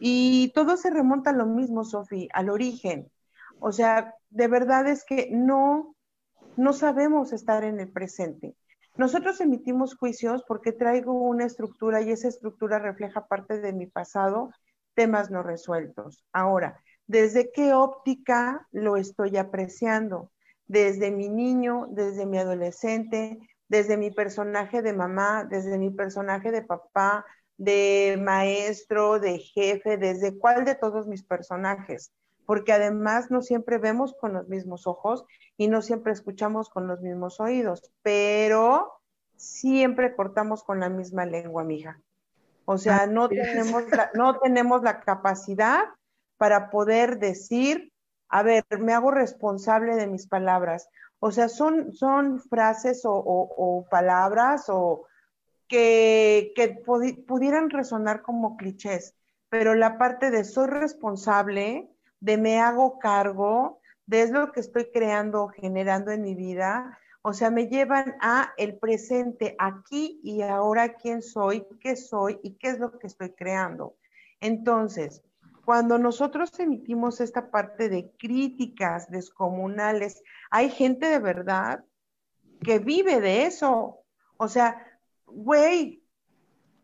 Y todo se remonta a lo mismo, Sofi, al origen. O sea, de verdad es que no, no sabemos estar en el presente. Nosotros emitimos juicios porque traigo una estructura y esa estructura refleja parte de mi pasado, temas no resueltos. Ahora, ¿desde qué óptica lo estoy apreciando? Desde mi niño, desde mi adolescente, desde mi personaje de mamá, desde mi personaje de papá, de maestro, de jefe, desde cuál de todos mis personajes, porque además no siempre vemos con los mismos ojos y no siempre escuchamos con los mismos oídos, pero siempre cortamos con la misma lengua, mija. O sea, no tenemos la, no tenemos la capacidad para poder decir, a ver, me hago responsable de mis palabras. O sea, son, son frases o palabras o, que, pudieran resonar como clichés, pero la parte de soy responsable, de me hago cargo, de es lo que estoy creando o generando en mi vida, o sea, me llevan a el presente, aquí y ahora, quién soy, qué soy y qué es lo que estoy creando. Entonces, cuando nosotros emitimos esta parte de críticas descomunales, hay gente de verdad que vive de eso. O sea, güey,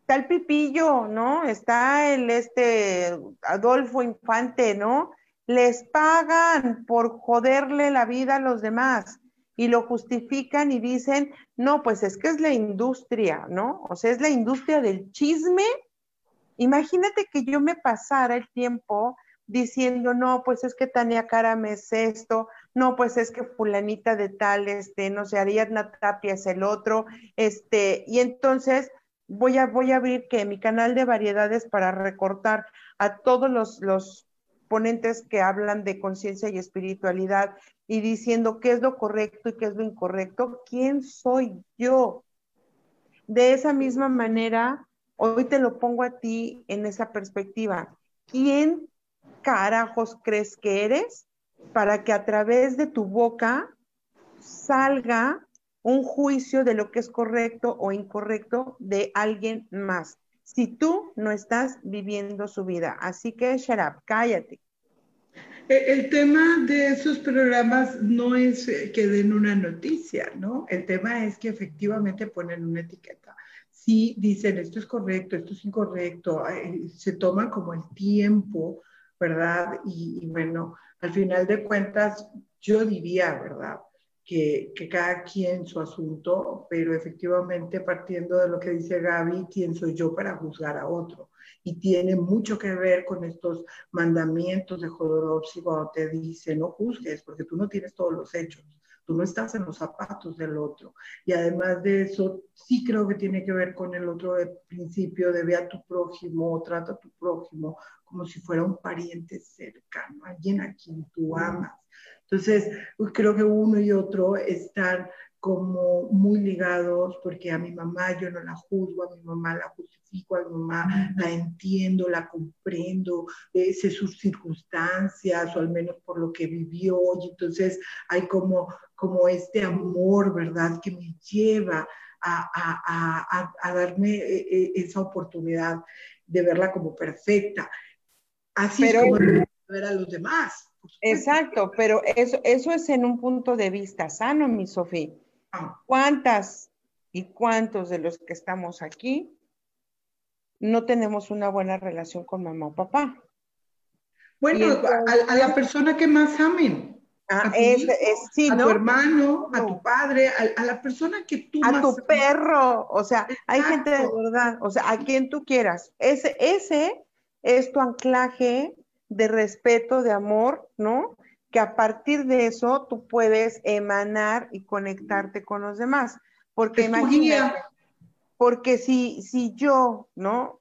está el Pipillo, ¿no? Está el este Adolfo Infante, ¿no? Les pagan por joderle la vida a los demás y lo justifican y dicen, no, pues es que es la industria, ¿no? O sea, es la industria del chisme. Imagínate que yo me pasara el tiempo diciendo, no, pues es que Tania Cara me es esto, no, pues es que fulanita de tal, este, no sé, Ariadna Tapia es el otro, este, y entonces voy a, voy a abrir que mi canal de variedades para recortar a todos los, los que hablan de conciencia y espiritualidad y diciendo qué es lo correcto y qué es lo incorrecto, ¿quién soy yo? De esa misma manera, hoy te lo pongo a ti en esa perspectiva. ¿Quién carajos crees que eres para que a través de tu boca salga un juicio de lo que es correcto o incorrecto de alguien más? Si tú no estás viviendo su vida. Así que, Sharap, cállate. El tema de esos programas no es que den una noticia, ¿no? El tema es que efectivamente ponen una etiqueta. Si dicen esto es correcto, esto es incorrecto, se toman como el tiempo ¿verdad? Y, bueno, al final de cuentas, yo diría, ¿verdad? Que, que, cada quien su asunto, pero efectivamente partiendo de lo que dice Gaby, ¿quién soy yo para juzgar a otro? Y tiene mucho que ver con estos mandamientos de Jodorowsky cuando te dice, no juzgues, porque tú no tienes todos los hechos tú no estás en los zapatos del otro. Y además de eso, sí creo que tiene que ver con el otro principio de ve a tu prójimo, trata a tu prójimo como si fuera un pariente cercano, alguien a quien tú amas. Entonces, creo que uno y otro están como muy ligados, porque a mi mamá yo no la juzgo, a mi mamá la justifico, a mi mamá la entiendo, la comprendo, sé sus circunstancias, o al menos por lo que vivió, y entonces hay como, como este amor, ¿verdad?, que me lleva a, a, a, a darme eh, eh, esa oportunidad de verla como perfecta. Así es como ver a los demás. Exacto, pero eso, eso es en un punto de vista sano, mi Sofía ¿Cuántas y cuántos de los que estamos aquí no tenemos una buena relación con mamá o papá? Bueno, a, la persona que más amen. Ah, a, es, sí, a tu hermano, a tu padre, a, la persona que tú a tu perro, o sea, hay gente de verdad, o sea, a quien tú quieras. Ese, ese es tu anclaje de respeto, de amor, ¿no? Que a partir de eso tú puedes emanar y conectarte con los demás. Porque imagínate, Porque si, si yo, ¿no?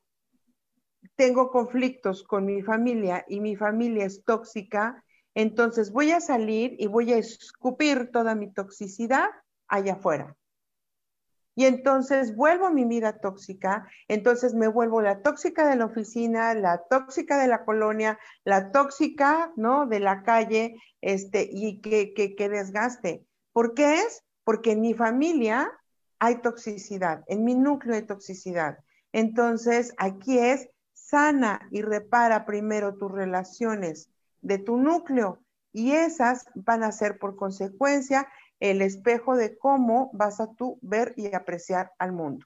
Tengo conflictos con mi familia y mi familia es tóxica, entonces voy a salir y voy a escupir toda mi toxicidad allá afuera. Y entonces vuelvo a mi vida tóxica, entonces me vuelvo la tóxica de la oficina, la tóxica de la colonia, la tóxica, ¿no? De la calle, este, y que, que, que desgaste. ¿Por qué es? Porque en mi familia hay toxicidad, en mi núcleo hay toxicidad. Entonces, aquí es sana y repara primero tus relaciones de tu núcleo y esas van a ser por consecuencia el espejo de cómo vas a tú ver y apreciar al mundo.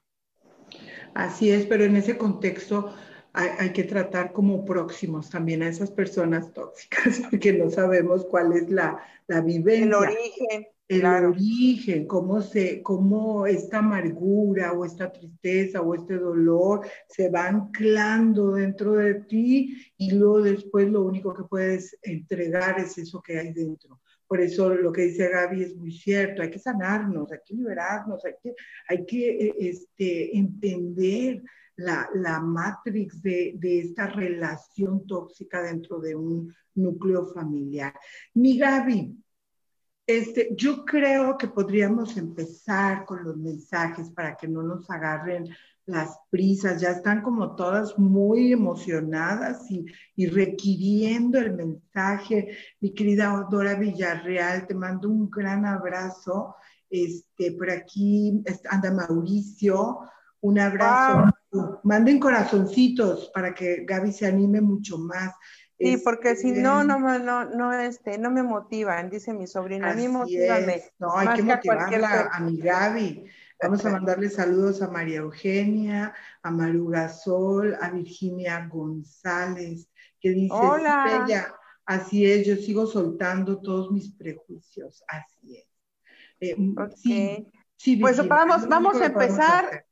Así es, pero en ese contexto hay, que tratar como próximos también a esas personas tóxicas, [LAUGHS] porque no sabemos cuál es la, la vivencia. El origen. El origen, cómo, se, cómo esta amargura o esta tristeza o este dolor se va anclando dentro de ti y luego después lo único que puedes entregar es eso que hay dentro. Por eso lo que dice Gaby es muy cierto, hay que sanarnos, hay que liberarnos, hay que, hay que eh, este, entender la, la matrix de, de, esta relación tóxica dentro de un núcleo familiar. Mi Gaby, este, yo creo que podríamos empezar con los mensajes para que no nos agarren las prisas, ya están como todas muy emocionadas y, requiriendo el mensaje. Mi querida Dora Villarreal, te mando un gran abrazo. Este, por aquí anda Mauricio, un abrazo. Manden corazoncitos para que Gaby se anime mucho más. Sí, porque si no, no, no, no, este, no me motivan, dice mi sobrina. A mí motívame. No, hay que motivarla a mi Gaby. Vamos a mandarle saludos a María Eugenia, a Maru Gasol, a Virginia González, que dice, Hola. así es, yo sigo soltando todos mis prejuicios, así es. Eh, sí, sí, pues vamos, vamos a empezar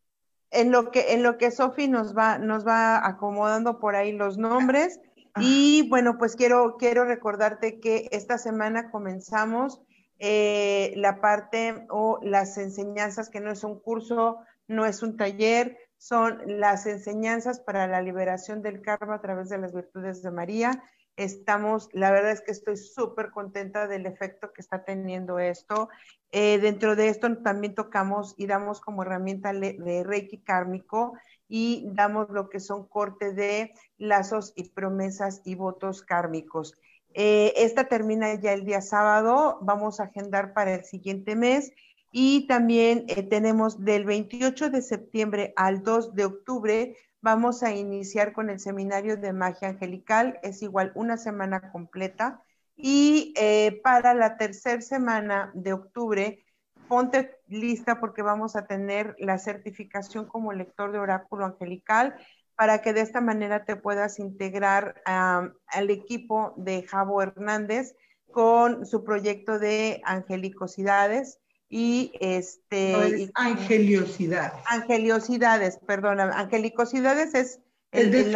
en lo que, en lo que Sofi nos va, nos va acomodando por ahí los nombres. Y bueno, pues quiero, quiero recordarte que esta semana comenzamos eh, la parte o las enseñanzas, que no es un curso, no es un taller, son las enseñanzas para la liberación del karma a través de las virtudes de María. Estamos, la verdad es que estoy súper contenta del efecto que está teniendo esto. Eh, dentro de esto también tocamos y damos como herramienta de Reiki kármico y damos lo que son corte de lazos y promesas y votos kármicos. Eh, esta termina ya el día sábado, vamos a agendar para el siguiente mes. Y también eh, tenemos del 28 de septiembre al 2 de octubre, vamos a iniciar con el seminario de magia angelical, es igual una semana completa. Y eh, para la tercera semana de octubre, ponte lista porque vamos a tener la certificación como lector de oráculo angelical para que de esta manera te puedas integrar al equipo de Javo Hernández con su proyecto de angelicosidades y este angeliosidades. Angeliosidades, perdón, angelicosidades es el, de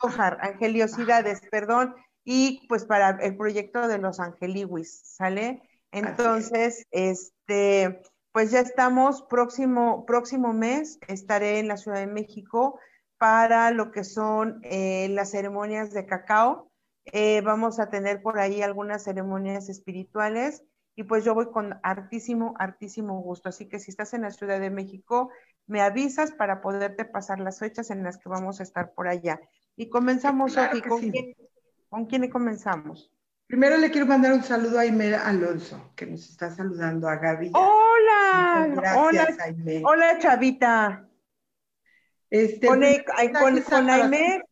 Sojar. angeliosidades, perdón, y pues para el proyecto de los angeliwis, ¿sale? Entonces, este, pues ya estamos próximo próximo mes estaré en la Ciudad de México para lo que son eh, las ceremonias de cacao. Eh, vamos a tener por ahí algunas ceremonias espirituales y pues yo voy con hartísimo, hartísimo gusto. Así que si estás en la Ciudad de México, me avisas para poderte pasar las fechas en las que vamos a estar por allá. Y comenzamos, Sofi, ¿con, quién, ¿con quién comenzamos? Primero le quiero mandar un saludo a Aime Alonso, que nos está saludando a Gaby. Hola, gracias, hola, hola, Chavita. Este, con, con, Aime,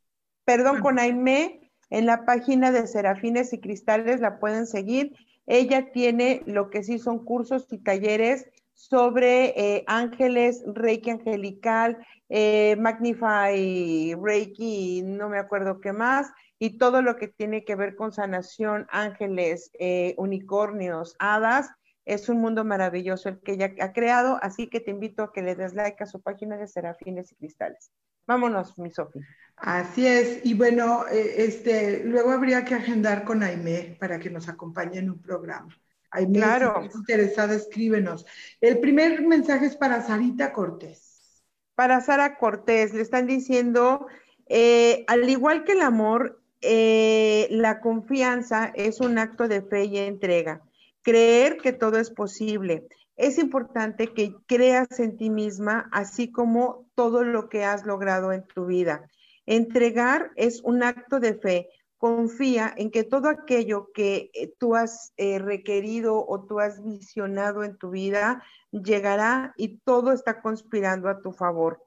perdón, con Aime, en la página de Serafines y Cristales la pueden seguir. Ella tiene lo que sí son cursos y talleres sobre eh, ángeles, Reiki angelical, eh, Magnify Reiki, no me acuerdo qué más, y todo lo que tiene que ver con sanación, ángeles, eh, unicornios, hadas es un mundo maravilloso el que ella ha creado, así que te invito a que le des like a su página de Serafines y Cristales. Vámonos, mi Sofi. Así es, y bueno, eh, este, luego habría que agendar con Aime para que nos acompañe en un programa. Aime, claro. si estás interesada, escríbenos. El primer mensaje es para Sarita Cortés. Para Sara Cortés, le están diciendo, eh, al igual que el amor, eh, la confianza es un acto de fe y entrega. Creer que todo es posible. Es importante que creas en ti misma, así como todo lo que has logrado en tu vida. Entregar es un acto de fe. Confía en que todo aquello que eh, tú has eh, requerido o tú has visionado en tu vida llegará y todo está conspirando a tu favor.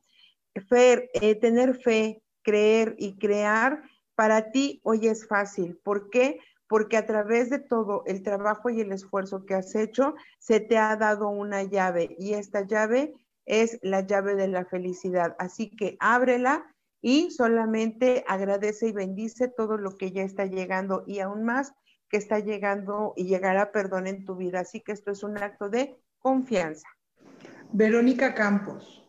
Fer, tener fe, creer y crear para ti hoy es fácil. ¿Por qué? Porque a través de todo el trabajo y el esfuerzo que has hecho, se te ha dado una llave y esta llave es la llave de la felicidad. Así que ábrela y solamente agradece y bendice todo lo que ya está llegando y aún más que está llegando y llegará perdón en tu vida. Así que esto es un acto de confianza. Verónica Campos.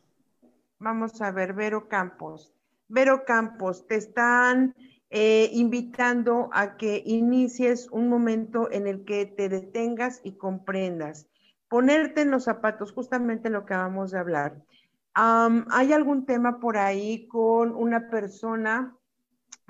Vamos a ver, Vero Campos. Vero Campos, te están eh, invitando a que inicies un momento en el que te detengas y comprendas. Ponerte en los zapatos, justamente lo que acabamos de hablar. ¿Hay algún tema por ahí con una persona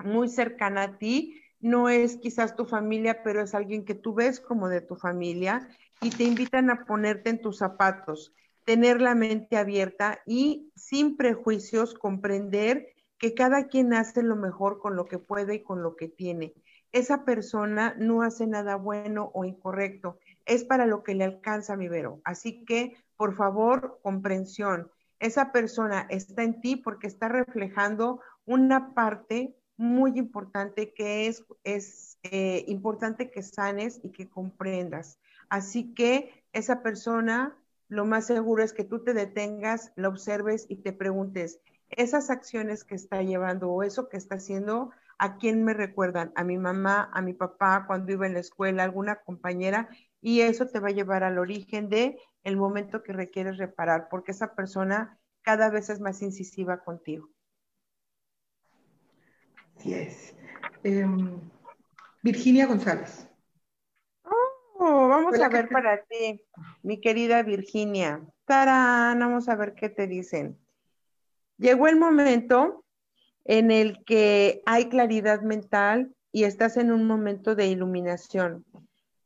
muy cercana a ti? No es quizás tu familia, pero es alguien que tú ves como de tu familia y te invitan a ponerte en tus zapatos, tener la mente abierta y sin prejuicios comprender que cada quien hace lo mejor con lo que puede y con lo que tiene. Esa persona no hace nada bueno o incorrecto, es para lo que le alcanza mi Vero. Así que, por favor, comprensión. Esa persona está en ti porque está reflejando una parte muy importante que es, es eh, importante que sanes y que comprendas. Así que esa persona, lo más seguro es que tú te detengas, la observes y te preguntes, esas acciones que está llevando o eso que está haciendo, ¿a quién me recuerdan? A mi mamá, a mi papá, cuando iba en la escuela, alguna compañera, y eso te va a llevar al origen de el momento que requieres reparar, porque esa persona cada vez es más incisiva contigo. Así es. Em, Virginia González. Oh, vamos a ver para ti, mi querida Virginia. Tarán, vamos a ver qué te dicen. Llegó el momento en el que hay claridad mental y estás en un momento de iluminación.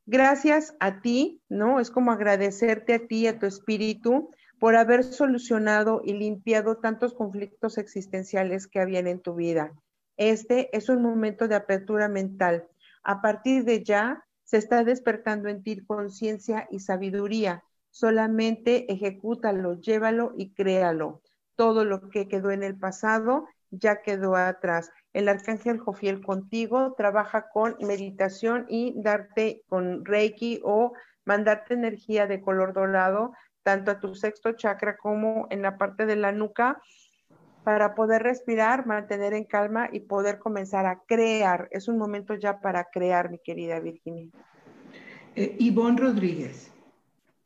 Gracias a ti, ¿no? Es como agradecerte a ti, a tu espíritu, por haber solucionado y limpiado tantos conflictos existenciales que habían en tu vida. Este es un momento de apertura mental. A partir de ya, se está despertando en ti conciencia y sabiduría. Solamente ejecútalo, llévalo y créalo todo lo que quedó en el pasado ya quedó atrás. El arcángel Jofiel contigo trabaja con meditación y darte con Reiki o mandarte energía de color dorado, tanto a tu sexto chakra como en la parte de la nuca, para poder respirar, mantener en calma y poder comenzar a crear. Es un momento ya para crear, mi querida Virginia. Eh, Ivonne Rodríguez.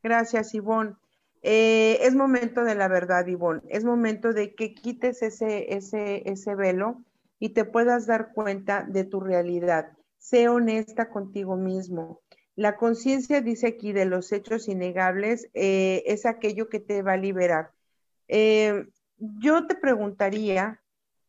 Gracias, Ivonne. Eh, es momento de la verdad, Ivonne. Es momento de que quites ese, ese, ese velo y te puedas dar cuenta de tu realidad. Sé honesta contigo mismo. La conciencia, dice aquí, de los hechos innegables eh, es aquello que te va a liberar. Eh, yo te preguntaría,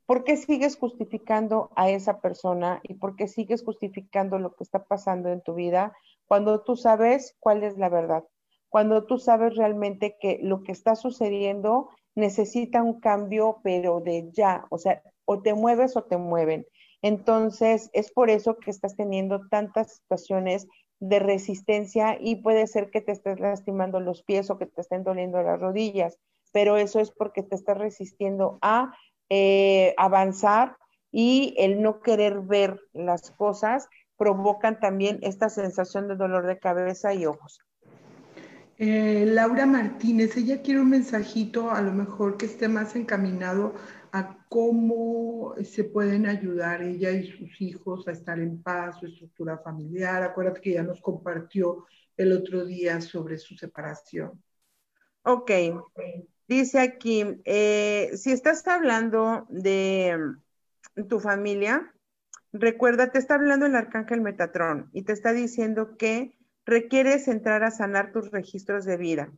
¿por qué sigues justificando a esa persona y por qué sigues justificando lo que está pasando en tu vida cuando tú sabes cuál es la verdad? Cuando tú sabes realmente que lo que está sucediendo necesita un cambio, pero de ya, o sea, o te mueves o te mueven. Entonces, es por eso que estás teniendo tantas situaciones de resistencia y puede ser que te estés lastimando los pies o que te estén doliendo las rodillas, pero eso es porque te estás resistiendo a eh, avanzar y el no querer ver las cosas provocan también esta sensación de dolor de cabeza y ojos. Eh, Laura Martínez, ella quiere un mensajito a lo mejor que esté más encaminado a cómo se pueden ayudar ella y sus hijos a estar en paz, su estructura familiar. Acuérdate que ya nos compartió el otro día sobre su separación. Ok, dice aquí, eh, si estás hablando de tu familia, recuerda, te está hablando el arcángel Metatrón y te está diciendo que requieres entrar a sanar tus registros de vida.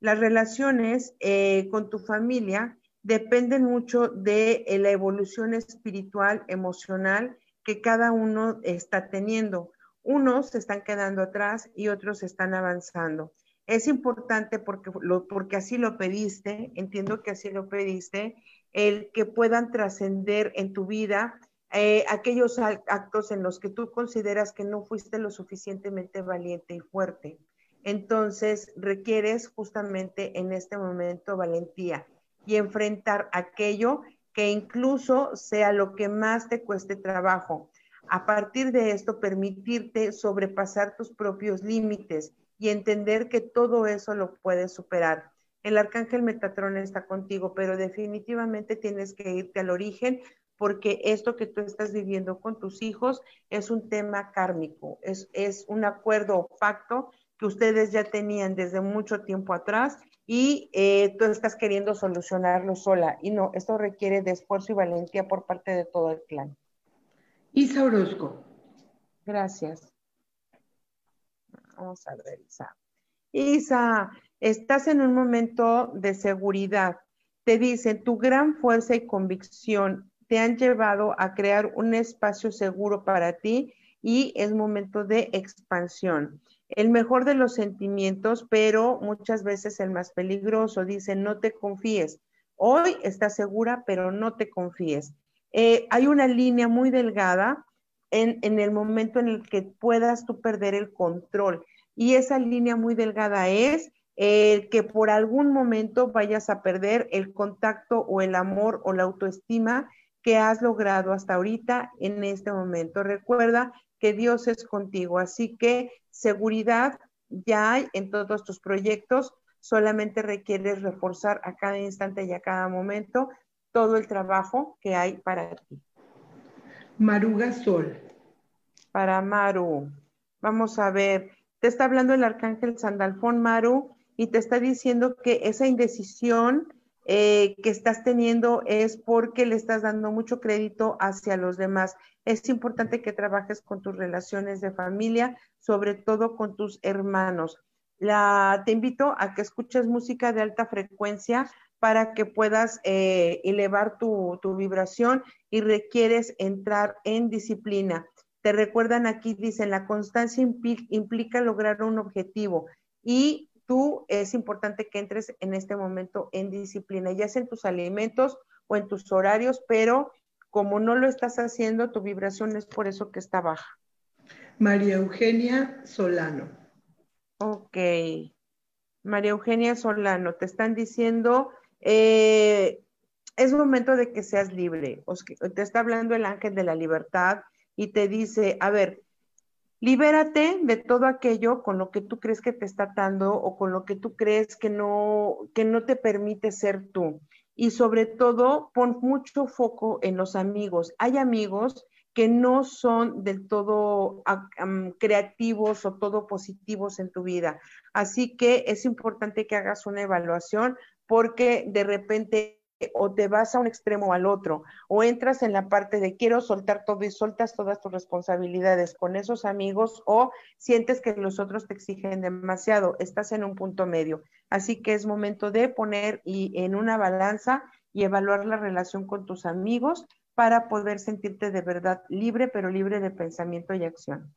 Las relaciones eh, con tu familia dependen mucho de la evolución espiritual, emocional que cada uno está teniendo. Unos se están quedando atrás y otros están avanzando. Es importante porque, porque así lo pediste, entiendo que así lo pediste, el que puedan trascender en tu vida eh, aquellos actos en los que tú consideras que no fuiste lo suficientemente valiente y fuerte. Entonces requieres justamente en este momento valentía y enfrentar aquello que incluso sea lo que más te cueste trabajo. A partir de esto, permitirte sobrepasar tus propios límites y entender que todo eso lo puedes superar. El arcángel Metatrón está contigo, pero definitivamente tienes que irte al origen porque esto que tú estás viviendo con tus hijos es un tema kármico, es, es un acuerdo o pacto que ustedes ya tenían desde mucho tiempo atrás y eh, tú estás queriendo solucionarlo sola. Y no, esto requiere de esfuerzo y valentía por parte de todo el clan. Isa Orozco. Gracias. Vamos a ver, Isa. Isa, estás en un momento de seguridad. Te dicen, tu gran fuerza y convicción te han llevado a crear un espacio seguro para ti y es momento de expansión el mejor de los sentimientos, pero muchas veces el más peligroso. Dice, no te confíes. Hoy estás segura, pero no te confíes. Eh, hay una línea muy delgada en, el momento en el que puedas tú perder el control. Y esa línea muy delgada es el que por algún momento vayas a perder el contacto o el amor o la autoestima que has logrado hasta ahorita en este momento. Recuerda que Dios es contigo. Así que seguridad ya hay en todos tus proyectos, solamente requieres reforzar a cada instante y a cada momento todo el trabajo que hay para ti. Maruga Sol. Para Maru. Vamos a ver, te está hablando el arcángel Sandalfón Maru y te está diciendo que esa indecisión eh, que estás teniendo es porque le estás dando mucho crédito hacia los demás. Es importante que trabajes con tus relaciones de familia, sobre todo con tus hermanos. La, te invito a que escuches música de alta frecuencia para que puedas eh, elevar tu, tu vibración y requieres entrar en disciplina. Te recuerdan aquí, dicen, la constancia implica lograr un objetivo y tú es importante que entres en este momento en disciplina, ya sea en tus alimentos o en tus horarios, pero como no lo estás haciendo, tu vibración es por eso que está baja. María Eugenia Solano. Ok. María Eugenia Solano, te están diciendo, eh, es momento de que seas libre. Te está hablando el ángel de la libertad y te dice, a ver, Libérate de todo aquello con lo que tú crees que te está atando o con lo que tú crees que no, que no te permite ser tú. Y sobre todo, pon mucho foco en los amigos. Hay amigos que no son del todo creativos o todo positivos en tu vida. Así que es importante que hagas una evaluación porque de repente o te vas a un extremo o al otro, o entras en la parte de quiero soltar todo y soltas todas tus responsabilidades con esos amigos, o sientes que los otros te exigen demasiado, estás en un punto medio. Así que es momento de poner y, en una balanza y evaluar la relación con tus amigos para poder sentirte de verdad libre, pero libre de pensamiento y acción.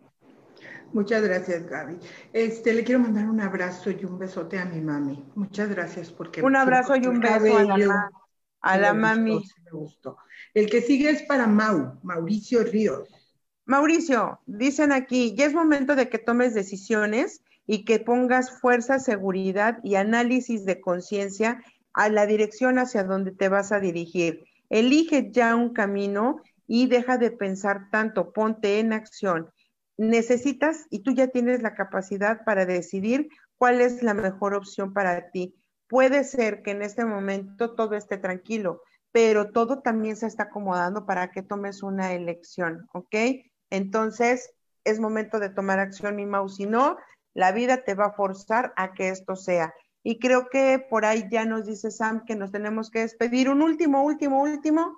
Muchas gracias, Gaby. Este, le quiero mandar un abrazo y un besote a mi mami. Muchas gracias porque... Un abrazo y un beso a la a la mami. me gustó. El que sigue es para Mau, Mauricio Ríos. Mauricio, dicen aquí, ya es momento de que tomes decisiones y que pongas fuerza, seguridad y análisis de conciencia a la dirección hacia donde te vas a dirigir. Elige ya un camino y deja de pensar tanto, ponte en acción. Necesitas y tú ya tienes la capacidad para decidir cuál es la mejor opción para ti. Puede ser que en este momento todo esté tranquilo, pero todo también se está acomodando para que tomes una elección, ¿ok? Entonces, es momento de tomar acción, mi mouse. Si no, la vida te va a forzar a que esto sea. Y creo que por ahí ya nos dice Sam que nos tenemos que despedir. Un último, último, último.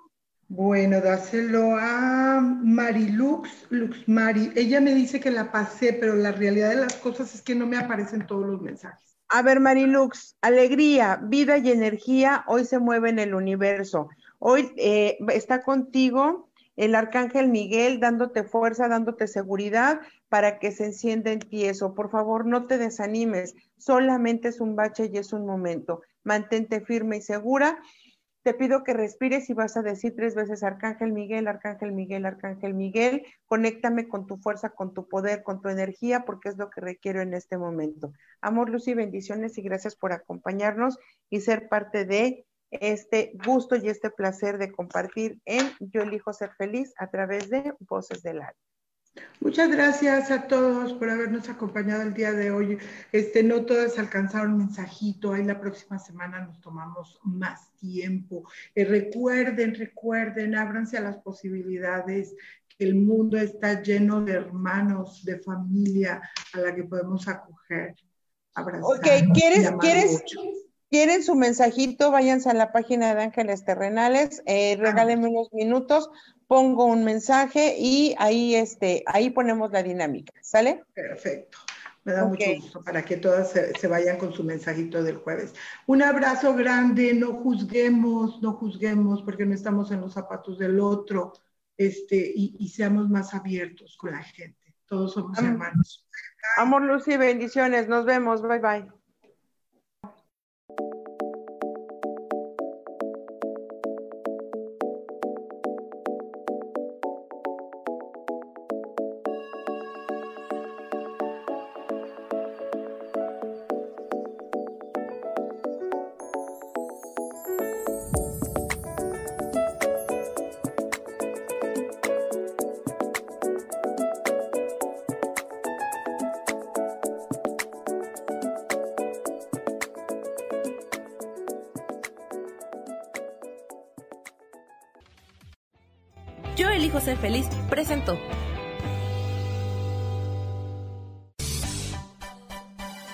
Bueno, dáselo a Marilux, Lux Mari. Ella me dice que la pasé, pero la realidad de las cosas es que no me aparecen todos los mensajes. A ver, Marilux, alegría, vida y energía hoy se mueven en el universo. Hoy eh, está contigo el arcángel Miguel dándote fuerza, dándote seguridad para que se encienda en ti eso. Por favor, no te desanimes, solamente es un bache y es un momento. Mantente firme y segura te pido que respires y vas a decir tres veces, Arcángel Miguel, Arcángel Miguel, Arcángel Miguel, conéctame con tu fuerza, con tu poder, con tu energía, porque es lo que requiero en este momento. Amor, luz y bendiciones y gracias por acompañarnos y ser parte de este gusto y este placer de compartir en Yo elijo ser feliz a través de Voces del Alma. Muchas gracias a todos por habernos acompañado el día de hoy. Este, no todas alcanzaron mensajito. Ahí la próxima semana nos tomamos más tiempo. Eh, recuerden, recuerden, ábranse a las posibilidades. Que el mundo está lleno de hermanos, de familia a la que podemos acoger. Abrazar. Ok, ¿quieres, ¿quieres, ¿quieren su mensajito? Váyanse a la página de Ángeles Terrenales, eh, regálenme unos minutos pongo un mensaje y ahí, este, ahí ponemos la dinámica, ¿sale? Perfecto. Me da mucho gusto para que todas se, vayan con su mensajito del jueves. Un abrazo grande, no juzguemos, no juzguemos porque no estamos en los zapatos del otro este, y, seamos más abiertos con la gente. Todos somos hermanos. Amor, Lucy, bendiciones. Nos vemos. Bye, bye. Presentó.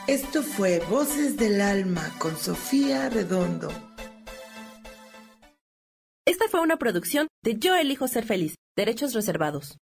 Esto fue Voces del Alma con Sofía Redondo. Esta fue una producción de Yo elijo ser feliz, derechos reservados.